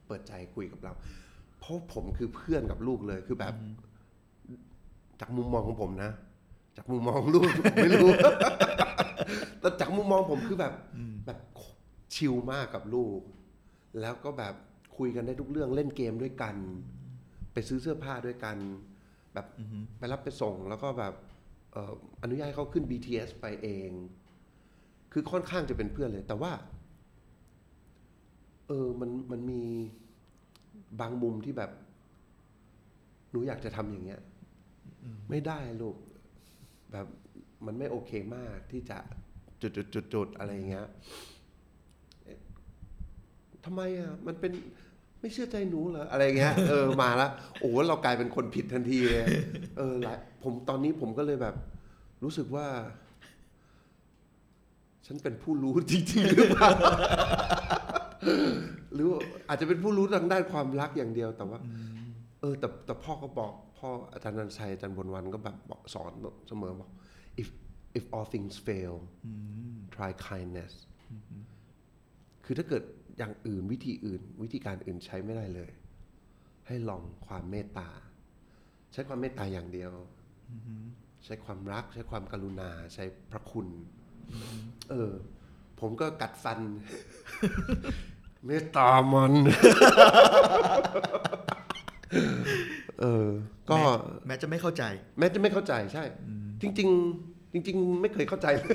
เปิดใจคุยกับเรา เพราะผมคือเพื่อนกับลูกเลยคือแบบ จากมุมมองของผมนะ จากมุมมองลูกผมไม่รู้แต่จากมุมมองผมคือแบบแบบชิลมากกับลูก แล้วก็แบบ คุยกันได้ทุกเรื่องเล่นเกมด้วยกัน ไปซื้อเสื้อผ้าด้วยกัน แบบไปรับไปส่งแล้วก็แบบเอ่ออนุญาตให้เขาขึ้น BTS ไปเอง คือค่อนข้างจะเป็นเพื่อนเลย แต่ว่า เออมันมันมีบางมุมที่แบบ หนูอยากจะทำอย่างเงี้ยไม่ได้ลูก แบบมันไม่โอเคมากที่จะจุดจุดจุดจุดอะไรอย่างเงี้ยเอ๊ะทำไมอะ มันเป็น ไม่เชื่อใจหนูเหรออะไรเงี้ยเออมาละโอ้โหเรากลายเป็นคนผิดทันทีเลยเออหลายผมตอนนี้ผมก็เลยแบบ รู้สึกว่า ฉันเป็นผู้รู้จริงๆหรือเปล่าหรืออาจจะเป็นผู้รู้ทางด้านความรักอย่างเดียวแต่ว่า เออ แต่แต่พ่อก็บอก พ่ออาจารย์นันชัยอาจารย์บนวันก็แบบบอกสอนเสมอบอก if if all things fail try kindness คือถ้าเกิด อย่างอื่นวิธีอื่น วิธีการอื่นใช้ไม่ได้เลย ให้ลองความเมตตา ใช้ความเมตตาอย่างเดียวใช้ความรัก ใช้ความกรุณา ใช้พระคุณ เออ ผมก็กัดฟัน เมตตามัน เออ ก็แม้แม้จะไม่เข้าใจ แม้จะไม่เข้าใจใช่ จริง ๆ จริง ๆ ไม่เคยเข้าใจเลย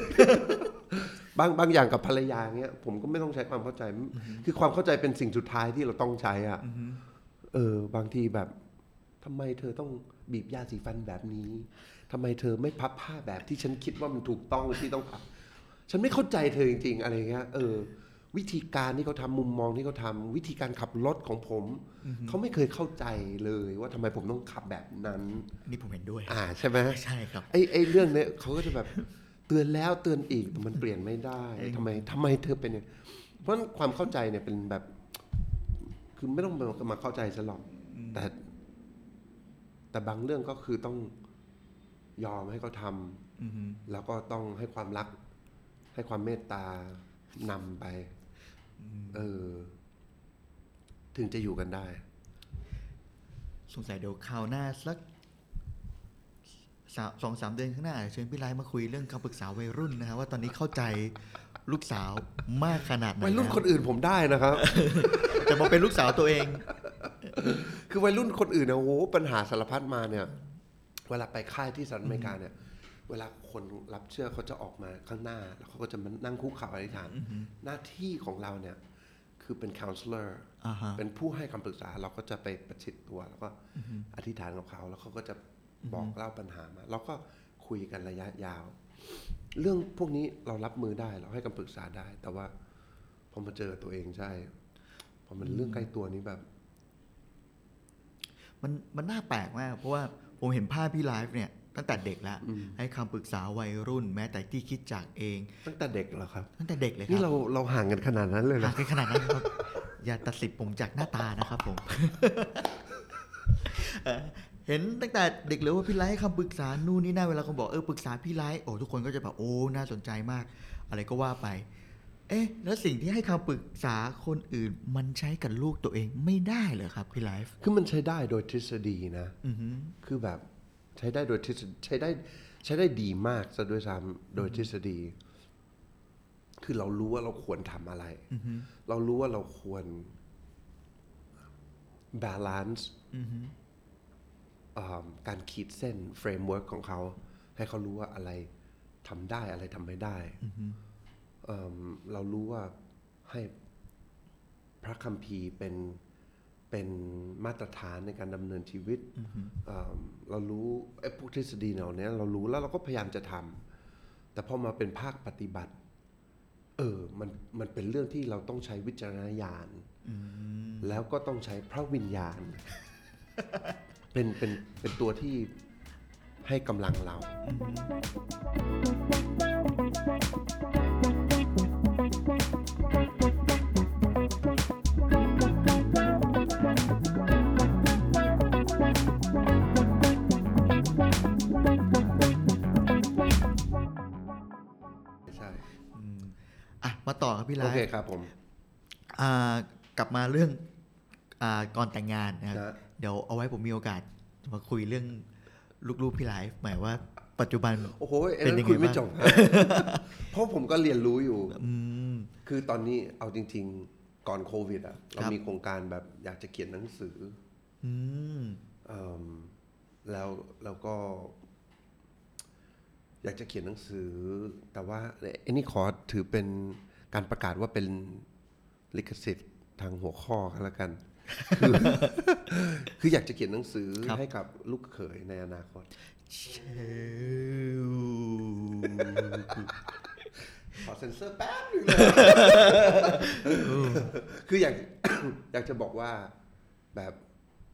บางบางอย่างกับภรรยาเงี้ยผมก็ไม่ต้องใช้ความเข้าใจ คือความเข้าใจเป็นสิ่งสุดท้ายที่เราต้องใช้อะเออบางทีแบบทำไมเธอต้องบีบยาสีฟันแบบนี้ทำไมเธอไม่พับผ้าแบบที่ฉันคิดว่ามันถูกต้องที่ต้องพับฉันไม่เข้าใจเธอจริงๆอะไรเงี้ยเออ วิธีการที่เขาทำมุมมองที่เขาทำวิธีการขับรถของผม เขาไม่เคยเข้าใจเลยว่าทำไมผมต้องขับแบบนั้น นี่ผมเห็นด้วย อ่าใช่ไหมใช่ครับไอ้ไอ้เรื่องเนี้ยเขาก็จะแบบ เตือนแล้วเตือนอีกแต่มันเปลี่ยนไม่ได้ทำไมทำไมเธอเป็นอย่างเพราะฉะนั้นความเข้าใจเนี่ยเป็นแบบ คือไม่ต้องมามาเข้าใจฉันหรอกแต่ แต่บางเรื่องก็คือต้องยอมให้เขาทำอือฮึแล้วก็ต้องให้ความรัก ให้ความเมตตานำไปเออ ถึงจะอยู่กันได้ สงสัยเดี๋ยวคราวหน้าสัก สามสองสามเดือนข้างหน้าเชิญพี่ไลฟ์มาคุยเรื่องคำปรึกษาวัยรุ่นนะฮะว่าตอนนี้เข้าใจลูกสาวมากขนาดไหนวัยรุ่นแล้วคนอื่นผมได้นะครับจะมาเป็นลูกสาวตัวเอง คือวัยรุ่นคนอื่นเนี่ยโอ้โหปัญหาสารพัดมาเนี่ย เวลาไปค่ายที่สหรัฐอเมริกาเนี่ย เวลาคนรับเชื่อเขาจะออกมาข้างหน้า แล้วเขาก็จะมานั่งคุกเข่าอธิษฐานหน้าที่ของเราเนี่ย คือเป็น counselor อ่าฮะเป็นผู้ให้คำปรึกษาเราก็จะไปประชิดตัวแล้วก็อธิษฐานกับเขาแล้วเขาก็จะ บอกเล่าปัญหามา เราก็คุยกันระยะยาว เรื่องพวกนี้เรารับมือได้ เราให้คำปรึกษาได้ แต่ว่าพอมาเจอตัวเองใช่พอมันเรื่องใกล้ตัวนี้แบบ มันมันน่าแปลกมาก เพราะว่าผมเห็นภาพพี่ไลฟ์เนี่ยตั้งแต่เด็กแล้วให้คำปรึกษาวัยรุ่น แม้แต่ที่คิดจากเอง ตั้งแต่เด็กเหรอครับ ตั้งแต่เด็กเลยคนี่รับเราเราห่างกันขนาดนั้นเลยห่านะงกันขนาดนั้นครับ อย่าตัดสินผมจากหน้าตานะครับผม เอ่อเห็นตั้งแต่เด็กเลยว่าพี่ไลฟ์ให้คำปรึกษานู่นนี่นั่นเวลาคนบอกเออปรึกษาพี่ไลฟ์โอ้ทุกคนก็จะแบบโอ้น่าสนใจมาก อะไรก็ว่าไป เอ๊ะ แล้วสิ่งที่ให้คำปรึกษาคนอื่น มันใช้กับลูกตัวเองไม่ได้เหรอครับพี่ไลฟ์คือมันใช้ได้โดยทฤษฎีนะอือหือคือแบบใช้ได้โดยทฤษฎีใช้ได้ใช้ได้ดีมากซะด้วยซ้ำโดยทฤษฎี คือเรารู้ว่าเราควรทำอะไรเรารู้ว่าเราควร balance การขีดเส้น framework ของเขา ให้เขารู้ว่าอะไรทำได้อะไรทำไม่ได้เอิ่มเรารู้ว่าให้พระคัมภีร์เป็นเป็นมาตรฐานในการดำเนินชีวิตเอิ่มเรารู้ไอ้พวกทฤษฎีเหล่านี้เรารู้แล้วเราก็พยายามจะทำแต่พอมาเป็นภาคปฏิบัติ เออมันมันเป็นเรื่องที่เราต้องใช้วิจารณญาณแล้วก็ต้องใช้พระวิญญาณ เป็นเป็นเป็นตัวที่ให้กำลังเรา ใช่อะ มาต่อครับพี่ไลโอเคฟ์ครับผม อ่ากลับมาเรื่องอ่าก่อนแต่งงานนะครับ นะ เดี๋ยวเอาไว้ผมมีโอกาสมาคุยเรื่องลูกๆพี่ไลฟ์หมายว่าปัจจุบันโอ้โหไอ้เป็นนั้ยันงไงคุยไม่บ้างจบเพราะผมก็เรียนรู้อยู่อืมคือตอนนี้เอาจริง ๆ ก่อนโควิดอะเราครับมีโครงการแบบอยากจะเขียนหนังสืออืมเอิ่มแล้วแล้วก็ อยากจะเขียนหนังสือ แต่ว่าไอ้นี่ขอถือเป็นการประกาศว่าเป็นลิขสิทธิ์ทางหัวข้อกันแล้วกัน คือคืออยากจะเขียนหนังสือครับให้กับลูกเขยในอนาคตเชลขอเซ็นเซอร์แป๊บนึงเลยคืออยากอยากจะบอกว่าแบบ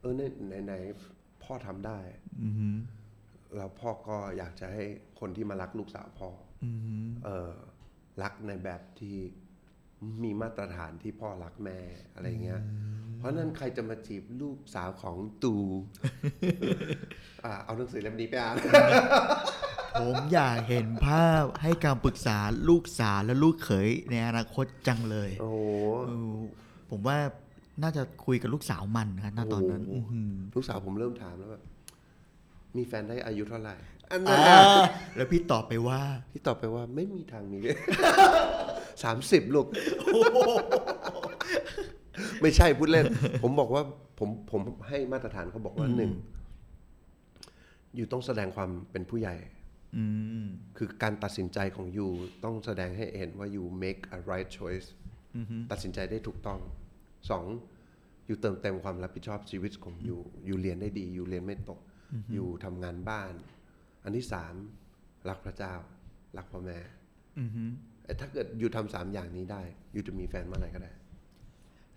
เออไหนไหนๆพ่อทำได้อือหือแล้วพ่อก็อยากจะให้คนที่มารักลูกสาวพ่ออือหือเออรักในแบบที่ มีมาตรฐานที่พ่อรักแม่อะไรเงี้ย เพราะฉะนั้นใครจะมาจีบลูกสาวของตูอ่าเอาหนังสือเล่มนี้ไปอ่าน ผมอยากเห็นภาพให้การปรึกษาลูกสาวและลูกเขยในอนาคตจังเลย โอ้โหเออผมว่าน่าจะคุยกับลูกสาวมันนะครับณตอนนั้นโอ้โหอื้อหือลูกสาวผมเริ่มถามแล้วแบบมีแฟนได้อายุเท่าไหร่ อันอ่านั้นน่ะแล้วพี่ตอบไปว่า พี่ตอบไปว่าไม่มีทางมี สามสิบลูก ไม่ใช่พูดเล่น ผมบอกว่าผมผมให้มาตรฐานเขาบอกว่าหนึ่งอยู่ต้องแสดงความเป็นผู้ใหญ่อืมคือการตัดสินใจของยูต้องแสดงให้เห็นว่า you make a right choice ตัดสินใจได้ถูกต้องสองอยู่เติมเต็มความรับผิดชอบชีวิตของยูยูเรียนได้ดียูเรียนไม่ตกยูทำงานบ้าน อันที่สามรักพระเจ้า รักพ่อแม่อือหือไอ้ ถ้าเกิดยูทำสามอย่างนี้ได้ยูจะมีแฟนเมื่อไหร่ก็ได้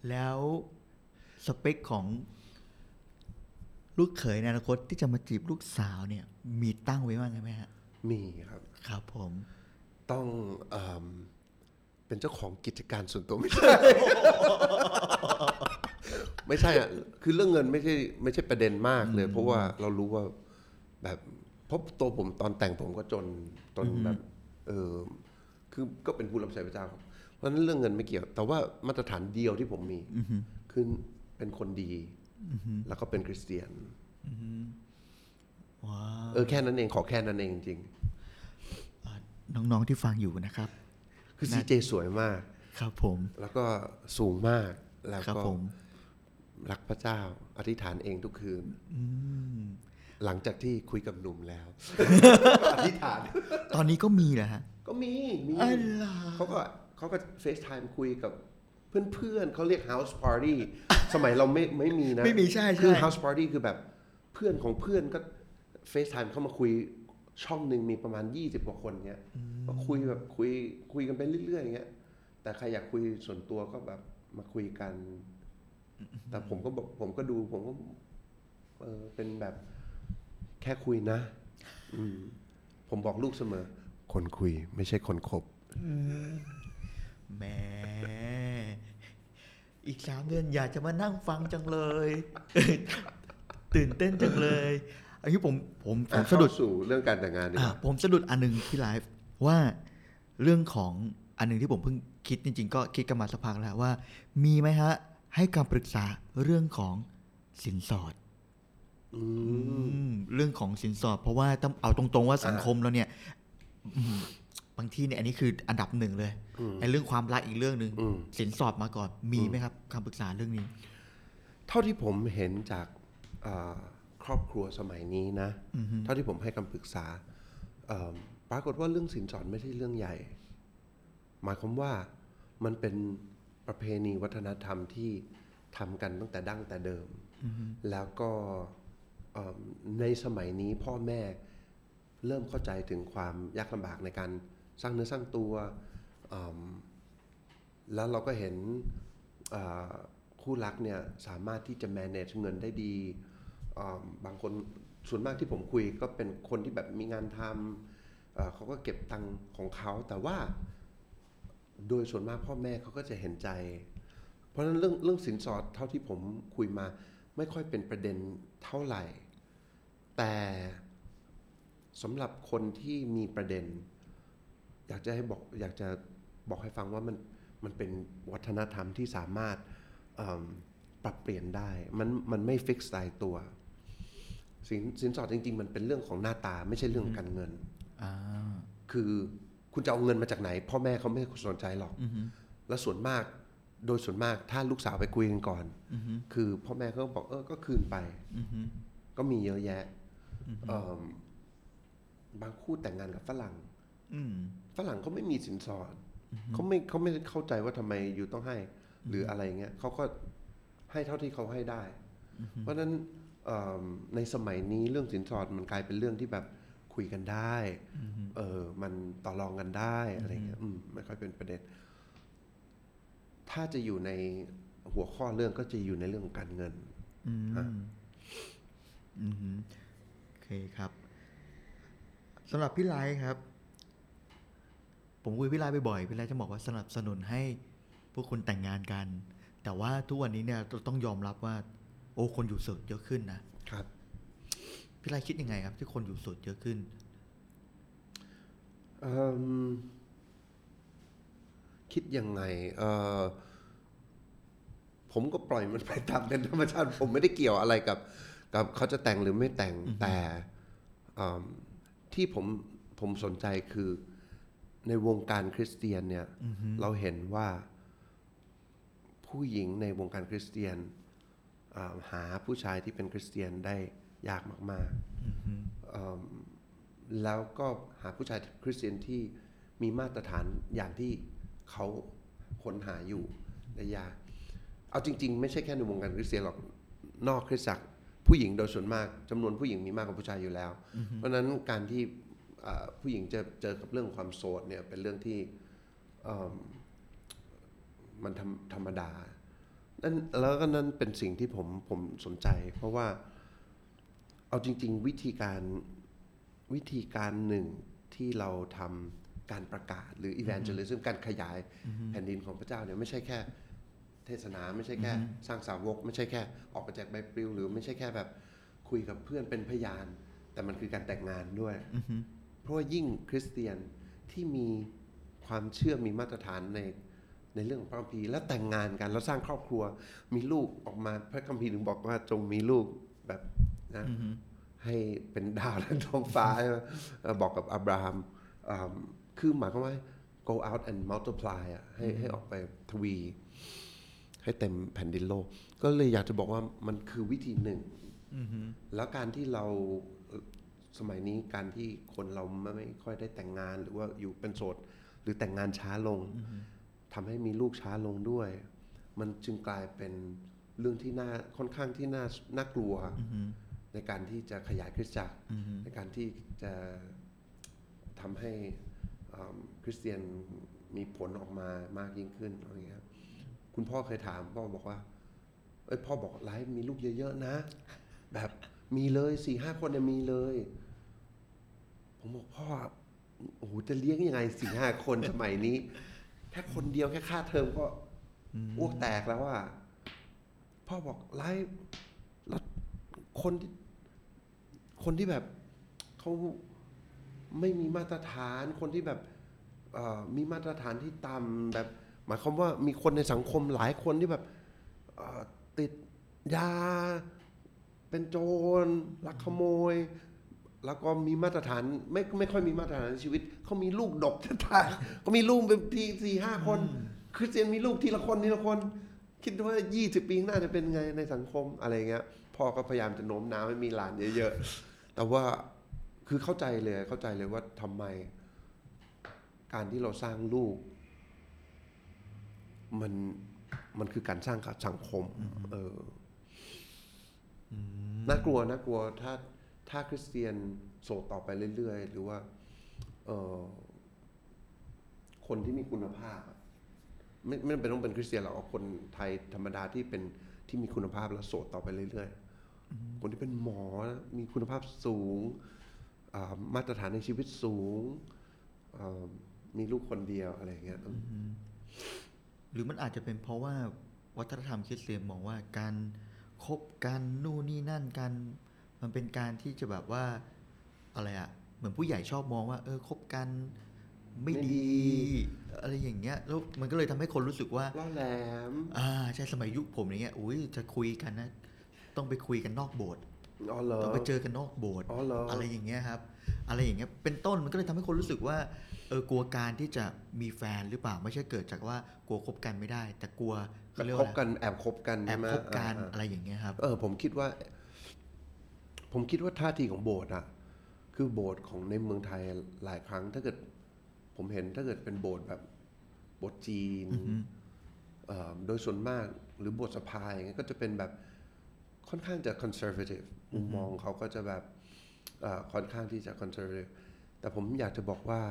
แล้วสเปคของลูกเขยในอนาคตที่จะมาจีบลูกสาวเนี่ย มีตั้งไว้บ้างไหมฮะ มีครับ ครับผม ต้องเอมเป็นเจ้าของกิจการส่วนตัวไม่ใช่ ไม่ใช่อะ คือเรื่องเงินไม่ใช่ไม่ใช่ประเด็นมากเลย เพราะว่าเรารู้ว่าแบบเพราะตัวผมตอนแต่งผมก็จนจนแบบ เออ คือก็เป็นผู้รับใช้พระเจ้าครับเพราะฉะนั้นเรื่องเงินไม่เกี่ยว แต่ว่ามาตรฐานเดียวที่ผมมีคือเป็นคนดีแล้วก็เป็นคริสเตียนว้าวเออแค่นั้นเองขอแค่นั้นเองจริงอ่าน้องๆที่ฟังอยู่นะครับๆคือซีเจสวยมาก ครับผม แล้วก็สูงมากแล้วครับก็ผมรักพระเจ้า อธิษฐานเองทุกคืนอืมหลังจากที่คุยกับหนุ่มแล้วอธิษฐาน ตอนนี้ก็มีแหละฮะ ก็มีมีอะไรเขาก็เขาก็ FaceTime คุยกับเพื่อนๆเขาเรียก house party สมัยเราไม่ไม่มีนะ ไม่มีใช่ใช่คือ house party คือแบบเพื่อนของเพื่อนก็เฟซไทม์เข้ามาคุยช่องหนึ่งมีประมาณ 20 กว่าคนเงี้ยก็คุยแบบคุยคุยกันไปเรื่อยๆอย่างเงี้ยแต่ใครอยากคุยส่วนตัวก็แบบมาคุยกัน แต่ผมก็บอกผมก็ดูผมก็เออเป็นแบบแค่คุยนะอืมผมบอกลูกเสมอ คนคุยไม่ใช่คนคบแหมอีกสามเดือนอยากจะมานั่งฟังจังเลย ตื่นเต้นจังเลยอันนี้ผมผมผมสะดุดเข้าสู่เรื่องการแต่งงานดีกอะว่าผมสะดุดอันหนึ่งที่ไลฟ์ว่าเรื่องของอันหนึ่งที่ผมเพิ่งคิดจริง ๆ ก็คิดกันมาสักพักแล้วว่า มีไหมฮะ ให้คำปรึกษาเรื่องของสินสอดอืมอืมเรื่องของสินสอด เพราะว่าต้องเอาตรงๆว่าสังคมเราเนี่ยอืม บางทีเนี่ยอันนี้คืออันดับหนึ่งเลยไอ้เรื่องความรักอีกเรื่องหนึ่งอืมสินสอดมาก่อนมีไหมครับคำปรึกษาเรื่องนี้ เท่าที่ผมเห็นจากอ่าครอบครัวสมัยนี้นะ เท่าที่ผมให้คำปรึกษาเอิ่มปรากฏว่าเรื่องสินสอดไม่ใช่เรื่องใหญ่ หมายความว่ามันเป็นประเพณีวัฒนธรรมที่ทำกันตั้งแต่ดั้งแต่เดิม แล้วก็เอิ่มในสมัยนี้พ่อแม่ เริ่มเข้าใจถึงความยากลำบากในการสร้างเนื้อสร้างตัว แล้วเราก็เห็นคู่รักเนี่ยสามารถที่จะ manage เงินได้ดี บางคนส่วนมากที่ผมคุยก็เป็นคนที่แบบมีงานทำเเขาก็เก็บตังค์ของเขา แต่ว่าโดยส่วนมากพ่อแม่เขาก็จะเห็นใจ เพราะฉะนั้นเรื่องเรื่องสินสอดเท่าที่ผมคุยมาไม่ค่อยเป็นประเด็นเท่าไหร่ แต่ สำหรับคนที่มีประเด็น อยากจะให้บอกอยากจะบอกให้ฟังว่ามันมันเป็นวัฒนธรรมที่สามารถเอิ่มปรับเปลี่ยนได้ มันมันไม่ฟิกซ์ตายตัวสินสินสอดจริง ๆ มันเป็นเรื่องของหน้าตาไม่ใช่เรื่องของการเงินอ่าคือคุณจะเอาเงินมาจากไหน พ่อแม่เขาไม่สนใจหรอกแล้วส่วนมากโดยส่วนมากถ้าลูกสาวไปคุยกันก่อนคือพ่อแม่เขาก็บอกเออก็คืนไปก็มีเยอะแยะเอิ่ม บางคู่แต่งงานกับฝรั่งอืมฝรั่งเขาไม่มีสินสอดเขาไม่เขาไม่เข้าใจว่าทำไมอยู่ต้องให้ หรืออะไรเงี้ยเขาก็ให้เท่าที่เขาให้ได้ เพราะฉะนั้นเอิ่มในสมัยนี้เรื่องสินสอดมันกลายเป็นเรื่องที่แบบคุยกันได้ เออ มันต่อรองกันได้อะไรเงี้ยอืมไม่ค่อยเป็นประเด็น ถ้าจะอยู่ในหัวข้อเรื่องก็จะอยู่ในเรื่องของการเงินอืมฮะอืมโอเคครับ สำหรับพี่ไลท์ครับ ผมคุยกับพี่ไลท์บ่อยๆพี่ไลท์จะบอกว่าสนับสนุนให้พวกคุณแต่งงานกัน แต่ว่าทุกวันนี้เนี่ยเราต้องยอมรับว่า โอ้คนอยู่โสุดเยอะขึ้นนะครับพี่ไลท์คิดยังไงครับ ที่คนอยู่โสุดเยอะขึ้นเอิ่มคิดยังไงเออผมก็ปล่อยมันไปตามเป็นธรรมชาติ ผมไม่ได้เกี่ยวอะไรกับ กับเขาจะแต่งหรือไม่แต่งแต่เอิ่ม ที่ผมผมสนใจคือในวงการคริสเตียนเนี่ยเราเห็นว่าผู้หญิงในวงการคริสเตียนอ่าหาผู้ชายที่เป็นคริสเตียนได้ยากมากๆเอิ่มแล้วก็หาผู้ชายคริสเตียนที่มีมาตรฐานอย่างที่เขาค้นหาอยู่ได้ยาก เอาจริง ๆ ไม่ใช่แค่ในวงการคริสเตียนหรอกนอกคริสตจักร ผู้หญิงโดยส่วนมากจำนวนผู้หญิงมีมากกว่าผู้ชายอยู่แล้ว เพราะฉะนั้นการที่อ่าผู้หญิงจะเจอกับเรื่องความโสดเนี่ยเป็นเรื่องที่เอิ่มมันธรรมธรรมดานั่นแล้วก็นั่นเป็นสิ่งที่ผมผมสนใจ เพราะว่าเอาจริง ๆ วิธีการวิธีการหนึ่งที่เราทำการประกาศหรือ evangelism การขยายแผ่นดินของพระเจ้าเนี่ยไม่ใช่แค่ เทศนาไม่ใช่แค่ สร้างสาวก ไม่ใช่แค่ ออกไปแจกใบปลิวหรือไม่ใช่แค่แบบคุยกับเพื่อนเป็นพยาน แต่มันคือการแต่งงานด้วยเพราะว่ายิ่งคริสเตียนที่มีความเชื่อมีมาตรฐานในในเรื่องของพระคัมภีร์แล้วแต่งงานกันแล้วสร้างครอบครัว มีลูกออกมาพระคัมภีร์ถึงบอกว่าจงมีลูกแบบนะให้เป็นดาวและท้องฟ้าใช่ไหมเอ่อบอกกับอับราฮัมอ่าคือหมายความว่า go out and multiply อะให้ให้ออกไปทวี ให้เต็มแผ่นดินโลก ก็เลยอยากจะบอกว่ามันคือวิธีหนึ่งแล้วการที่เราเอ่อสมัยนี้การที่คนเราไม่ไม่ค่อยได้แต่งงานหรือว่าอยู่เป็นโสดหรือแต่งงานช้าลงทำให้มีลูกช้าลงด้วย มันจึงกลายเป็นเรื่องที่น่าค่อนข้างที่น่าน่ากลัวในการที่จะขยายคริสตจักรในการที่จะทำให้อ่าคริสเตียนมีผลออกมามากยิ่งขึ้นอะไรเงี้ย ครับคุณพ่อเคยถามพ่อบอกว่า เอ้ยพ่อบอกไลฟ์มีลูกเยอะๆนะ แบบมีเลยสี่ห้าคนเนี่ยมีเลย ผมบอกพ่อโอ้โหจะเลี้ยงยังไงสี่ห้าคนสมัยนี้ แค่คนเดียวแค่ค่าเทอมก็อ้วกแตกแล้วอะพ่อบอกไลฟ์แล้วคนที่คนที่แบบเขาไม่มีมาตรฐานคนที่แบบเอ่อมีมาตรฐานที่ต่ำแบบ หมายความว่ามีคนในสังคมหลายคนที่แบบเอ่อติดยา เป็นโจรลักขโมย แล้วก็มีมาตรฐานไม่ไม่ค่อยมีมาตรฐานในชีวิตเขามีลูกดกจะตายเขามีลูกเป็นทีสี่ห้าคน คริสเตียนมีลูกทีละคนทีละคน คิดว่า20ปีข้างหน้าจะเป็นไงในสังคมอะไรเงี้ยพ่อก็พยายามจะโน้มน้าวให้มีหลานเยอะๆ แต่ว่าคือเข้าใจเลยเข้าใจเลยว่าทำไม การที่เราสร้างลูก มันมันคือการสร้างสังคมเอออน่ากลัวน่ากลัวถ้าถ้าคริสเตียนโสดต่อไปเรื่อยๆ หรือว่า เออคนที่มีคุณภาพอะไม่ไม่จำเป็นต้องเป็นคริสเตียนหรอกเอาคนไทยธรรมดาที่เป็นที่มีคุณภาพแล้วโสดต่อไปเรื่อยๆ คนที่เป็นหมอนะมีคุณภาพสูงอ่ามาตรฐานในชีวิตสูงอ่ามีลูกคนเดียวอะไรอย่างเงี้ย หรือมันอาจจะเป็นเพราะว่าวัฒนธรรมคริสเตียนมองว่าการคบกันนู่นนี่นั่นการมันเป็นการที่จะแบบว่าอะไรอะเหมือนผู้ใหญ่ชอบมองว่า เออคบกันไม่ไม่ดีดี อะไรอย่างเงี้ยแล้วมันก็เลยทำให้คนรู้สึกว่าล่อแหลมอ่าใช่สมัยยุคผมอย่างเงี้ยอุ้ยจะคุยกันนะ ต้องไปคุยกันนอกโบสถ์อ๋อเหรอต้องไปเจอกันนอกโบสถ์อ๋อเหรอออะไรอย่างเงี้ยครับ อะไรอย่างเงี้ยเป็นต้นมันก็เลยทำให้คนรู้สึกว่า เออกลัวการที่จะมีแฟนหรือเปล่าไม่ใช่เกิดจากว่ากลัวคบกันไม่ได้ แต่กลัวเขาเรียกคว่าบอะไรกันแอบคบกันแอใช่บไหมคบกันอ่าอะไรอย่างเงี้ยครับ เออ ผมคิดว่า ผมคิดว่าท่าทีของโบสถ์อะคือโบสถ์ของในเมืองไทยหลายครั้ง ถ้าเกิด ผมเห็นถ้าเกิดเป็นโบสถ์แบบโบสถ์จีนเอ่อโดยส่วนมากหรือโบสถ์สภาอย่างเงี้ยก็จะเป็นแบบค่อนข้างจะ conservative มุมมองเขาก็จะแบบเอ่อค่อนข้างที่จะ conservative แต่ผมอยากจะบอกว่า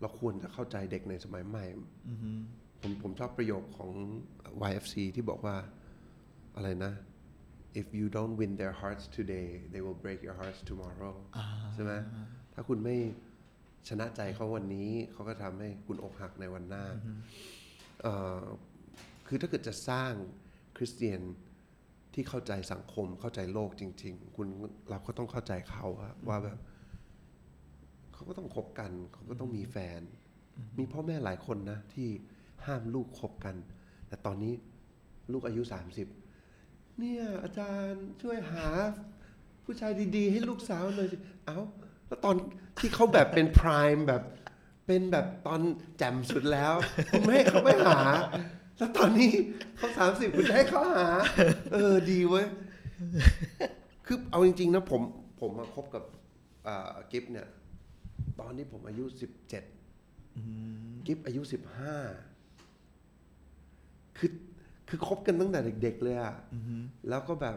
เราควรจะเข้าใจเด็กในสมัยใหม่ผมผมชอบประโยคของ YFC ที่บอกว่าอะไรนะ if you don't win their hearts today they will break your hearts tomorrow ใช่ไหมถ้าคุณไม่ชนะใจเขาวันนี้ เขาก็ทำให้คุณอกหักในวันหน้าเอ่อคือถ้าเกิดจะสร้างคริสเตียนที่เข้าใจสังคมเข้าใจโลกจริง ๆ คุณเราก็ต้องเข้าใจเขาอะว่าแบบ เขาก็ต้องคบกัน เขาก็ต้องมีแฟน มีพ่อแม่หลายคนนะ ที่ห้ามลูกคบกัน แต่ตอนนี้ลูกอายุสามสิบเนี่ยอาจารย์ช่วยหาผู้ชายดีๆ ให้ลูกสาวหน่อยสิ เอ้าแล้วตอนที่เขาแบบเป็นพรายแบบ เป็นแบบตอนแจ่มสุดแล้วคุณไม่ให้เขาไปหา แล้วตอนนี้เขาสามสิบคุณจะให้เขาหา เออดีเว้ย คือเอาจริง ๆ นะผมผมมาคบกับอ่ากิฟเนี่ย ตอนที่ผมอายุสิบเจ็ดกิฟอายุสิบห้าคือคือคบกันตั้งแต่เด็ก ๆ เลยอะแล้วก็แบบ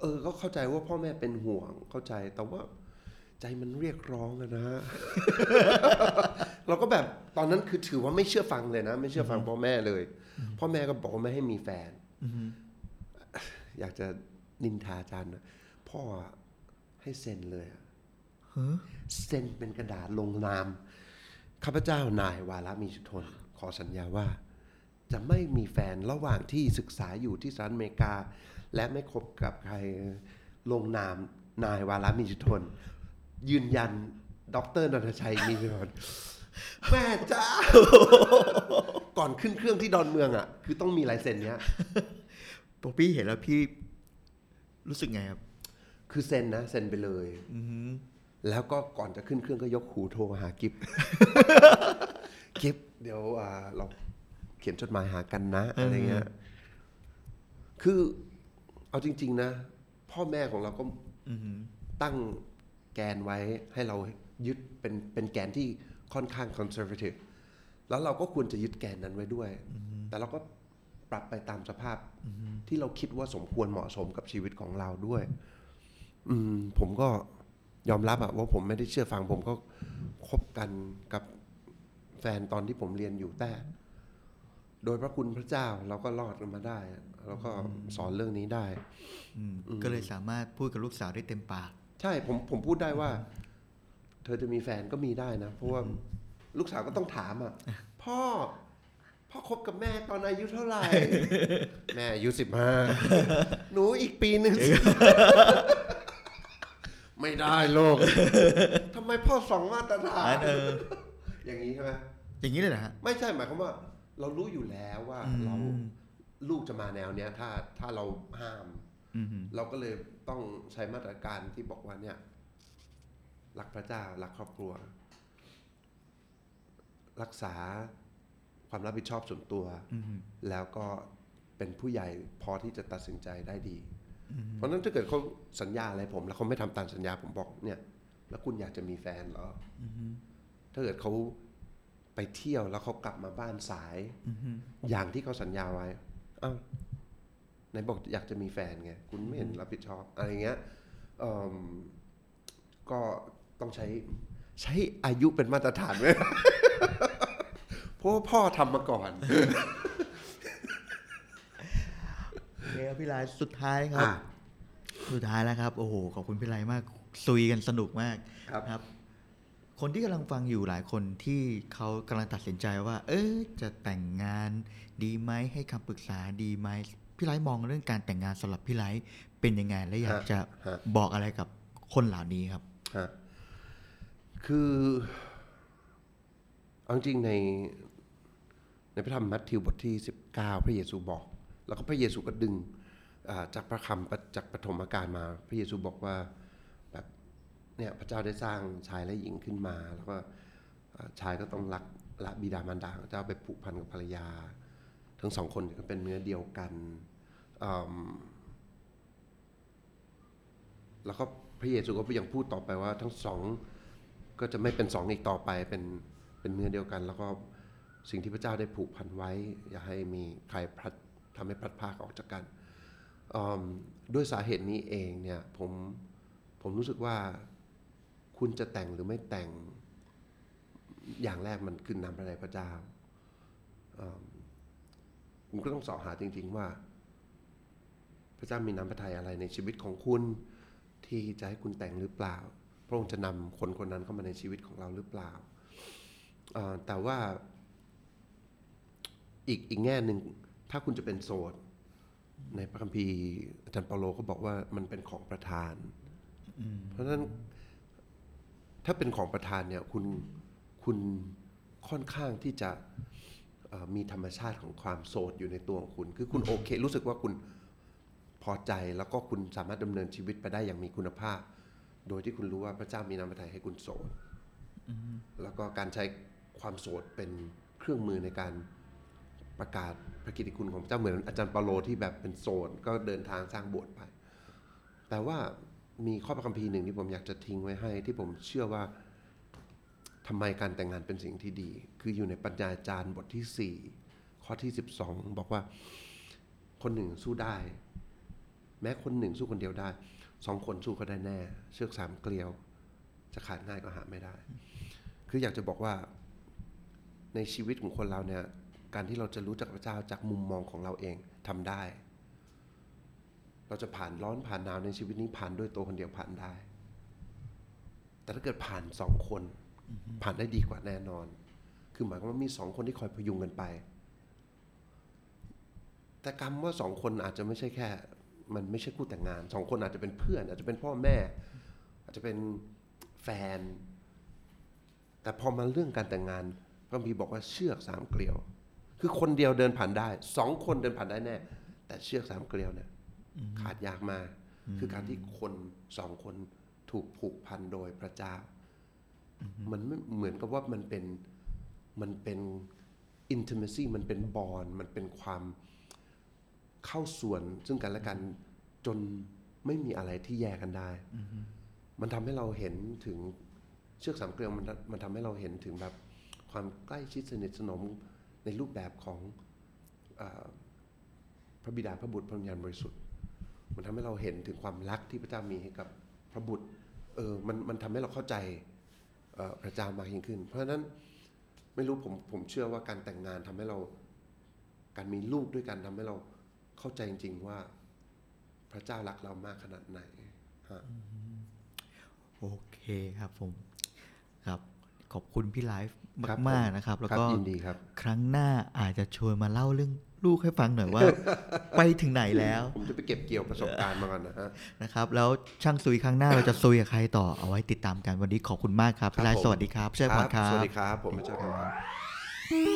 เออ ก็เข้าใจว่าพ่อแม่เป็นห่วงเข้าใจ แต่ว่าใจมันเรียกร้องอะนะ เราก็แบบตอนนั้นคือถือว่าไม่เชื่อฟังเลยนะ ไม่เชื่อฟังพ่อแม่เลย พ่อแม่ก็บอกว่าไม่ให้มีแฟนอยากจะนินทาอาจารย์นะพ่ออะให้เซ็นเลยอะ เซ็นเป็นกระดาษลงนามข้าพเจ้านายวาระมีชุทนขอสัญญาว่า จะไม่มีแฟนระหว่างที่ศึกษาอยู่ที่สหรัฐอเมริกา และไม่คบกับใครลงนามนายวาระมีชุทนยืนยันดรนันทชัยมีชุทนแม่จ้าก่อนขึ้นเครื่องที่ดอนเมืองอะ คือต้องมีลายเซ็นเนี้ยพอพี่เห็นแล้วพี่รู้สึกไงครับ คือเซ็นนะเซ็นไปเลย อือหือ แล้วก็ก่อนจะขึ้นเครื่องก็ยกหูโทรหากิฟกิฟเดี๋ยวอ่าเราเขียนจดหมายหากันนะอะไรเงี้ยคือเอาจริง ๆ นะ พ่อแม่ของเราก็อือหือตั้งแกนไว้ให้เรายึดเป็นเป็นแกนที่ค่อนข้าง conservative แล้วเราก็ควรจะยึดแกนนั้นไว้ด้วย แต่เราก็ปรับไปตามสภาพที่เราคิดว่าสมควรเหมาะสมกับชีวิตของเราด้วย อืมผมก็ ยอมรับอะว่าผมไม่ได้เชื่อฟังผมก็คบกันกับแฟนตอนที่ผมเรียนอยู่แต่ โดยพระคุณพระเจ้าเราก็รอดกันมาได้ แล้วก็สอนเรื่องนี้ได้อืมก็เลยสามารถพูดกับลูกสาวได้เต็มปาก ใช่ผมผมพูดได้ว่า เธอจะมีแฟนก็มีได้นะ เพราะว่าลูกสาวก็ต้องถามอะ พ่อ พ่อคบกับแม่ตอนอายุเท่าไหร่ แม่อายุสิบห้าหนูอีกปีหนึ่ง ไม่ไม่ได้โลกทำไมพ่อสองมาตรฐานเออ อย่างนี้ใช่ไหมอย่างนี้เลยนะฮะไม่ใช่หมายความว่า เรารู้อยู่แล้วว่าอืมเราลูกจะมาแนวเนี้ย ถ้าถ้าเราห้ามอืมเราก็เลยต้องใช้มาตรการที่บอกว่าเนี่ยรักพระเจ้ารักครอบครัว รักษาความรับผิดชอบส่วนตัวอืมแล้วก็เป็นผู้ใหญ่พอที่จะตัดสินใจได้ดี เพราะฉะนั้นถ้าเกิดเขาสัญญาอะไรผม แล้วเขาไม่ทำตามสัญญาผมบอกเนี่ย แล้วคุณอยากจะมีแฟนเหรออถ้าเกิดเขาไปเที่ยวแล้วเขากลับมาบ้านสายอืมอย่างที่เขาสัญญาไว้เอ้าไหนบอกอยากจะมีแฟนไงคุณไม่เห็นรับผิดชอบอะไรเงี้ยเอิ่มก็ต้องใช้ใช้อายุเป็นมาตรฐานไหมเพราะว่าพ่อทำมาก่อนโอ เคครับพี่ไลท์สุดท้ายครับ อะ สุดท้ายแล้วครับ โอ้โห ขอบคุณพี่ไลท์มากซุยกันสนุกมากครับ ครับ คนที่กำลังฟังอยู่หลายคนที่เขากำลังตัดสินใจว่า เออจะแต่งงานดีไหมให้คำปรึกษาดีไหมพี่ไลท์มองเรื่องการแต่งงานสำหรับพี่ไลท์เป็นยังไงและอยากจะฮะ บอกอะไรกับคนเหล่านี้ครับ ฮะคือเอาจริงๆในในพระธรรมมัทธิวบทที่ 19 พระเยซูบอก แล้วก็พระเยซูก็ดึงจากพระคำจากปฐมกาลมา พระเยซูบอกว่าแบบเนี่ยพระเจ้าได้สร้างชายและหญิงขึ้นมา แล้วก็ชายก็ต้องรักละบิดามารดาของเจ้าไปผูกพันกับภรรยา ทั้งสองคนก็เป็นเนื้อเดียวกัน แล้วก็พระเยซูก็ยังพูดต่อไปว่าทั้งสองก็จะไม่เป็นสองอีกต่อไปเป็นเป็นเนื้อเดียวกัน แล้วก็สิ่งที่พระเจ้าได้ผูกพันไว้ อย่าให้มีใครพลัด ทำให้พลัดพรากออกจากกันด้วยสาเหตุนี้เองเนี่ยผมผมรู้สึกว่าคุณจะแต่งหรือไม่แต่งอย่างแรกมันคือนำพระทัยพระเจ้าคุณก็ต้องสอบหาจริง ๆ ว่า พระเจ้ามีน้ำพระทัยอะไรในชีวิตของคุณที่จะให้คุณแต่งหรือเปล่า พระองค์จะนำคนคนนั้นเข้ามาในชีวิตของเราหรือเปล่า แต่ว่าอีกอีกแง่หนึ่ง ถ้าคุณจะเป็นโสด ในพระคัมภีร์อาจารย์เปาโลก็บอกว่ามันเป็นของประทาน เพราะฉะนั้นถ้าเป็นของประทานเนี่ยคุณคุณค่อนข้างที่จะเอ่อมีธรรมชาติของความโสดอยู่ในตัวของคุณ คือคุณโอเค รู้สึกว่าคุณพอใจแล้วก็คุณสามารถดำเนินชีวิตไปได้อย่างมีคุณภาพ โดยที่คุณรู้ว่าพระเจ้ามีน้ำพระทัยให้คุณโสดแล้วก็การใช้ความโสดเป็นเครื่องมือในการประกาศ พระกิตติคุณของเจ้าเหมือนอาจารย์เปาโลที่แบบเป็นโสดก็เดินทางสร้างโบสถ์ไป แต่ว่ามีข้อพระคัมภีร์หนึ่งที่ผมอยากจะทิ้งไว้ให้ ที่ผมเชื่อว่าทำไมการแต่งงานเป็นสิ่งที่ดี คืออยู่ในปัญญาจารย์บทที่ 4 ข้อที่ 12 บอกว่าคนหนึ่งสู้ได้ แม้คนหนึ่งสู้คนเดียวได้สองคนสู้ก็ได้แน่ เชือกสามเกลียว จะขาดง่ายก็หาไม่ได้ คืออยากจะบอกว่าในชีวิตของคนเราเนี่ย การที่เราจะรู้จักพระเจ้าจากมุมมองของเราเองทำได้ เราจะผ่านร้อนผ่านหนาวในชีวิตนี้ผ่านด้วยตัวคนเดียวผ่านได้ แต่ถ้าเกิดผ่านสองคน ผ่านได้ดีกว่าแน่นอน คือหมายความว่ามีสองคนที่คอยพยุงกันไป แต่กรรมว่าสองคนอาจจะไม่ใช่แค่ มันไม่ใช่คู่แต่งงานสองคนอาจจะเป็นเพื่อน อาจจะเป็นพ่อแม่ อาจจะเป็นแฟน แต่พอมาเรื่องการแต่งงานพระคัมภีบอกว่าเชือกสามเกลียว คือคนเดียวเดินผ่านได้สองคนเดินผ่านได้แน่ แต่เชือกสามเกลียวเนี่ยขาดยากมาก คือการที่คนสองคนถูกผูกพันโดยพระเจ้า มันไม่เหมือนกับว่ามันเป็นมันเป็น intimacy มันเป็นบอลมันเป็นความเข้าส่วนซึ่งกันและกันจนไม่มีอะไรที่แยกกันได้ มันทำให้เราเห็นถึงเชือกสามเกลียวมันมันทำให้เราเห็นถึงแบบความใกล้ชิดสนิทสนม ในรูปแบบของอพระบิดาพระบุตรพระวิญญาณบริสุทธิ์ มันทำให้เราเห็นถึงความรักที่พระเจ้ามีให้กับพระบุตรเออมันมันทำให้เราเข้าใจพระเจ้ามากยิ่งขึ้น เพราะฉะนั้นไม่รู้ผมผมเชื่อว่าการแต่งงานทำให้เราการมีลูกด้วยกันทำให้เราเข้าใจจริง ๆ ว่าพระเจ้ารักเรามากขนาดไหนฮะโอเคครับผมครับ ขอบคุณพี่ไลฟ์ครับมากผมๆนะครับ แล้วครับก็ยินดีครับครั้งหน้าอาจจะชวนมาเล่าเรื่องลูกให้ฟังหน่อยว่า ไปถึงไหนแล้ว ผมจะไปเก็บเกี่ยวประสบการณ์มาก่อนนะฮะนะครับ แล้วช่างซุยครั้งหน้าเราจะซุยกับใครต่อเอาไว้ติดตามกันวันนี้ขอบคุณมากครับครับพี่ไลฟ์ผมสวัสดีครับเชิญพรครัสวับสดีครับ ผมไม่ใช่ครับ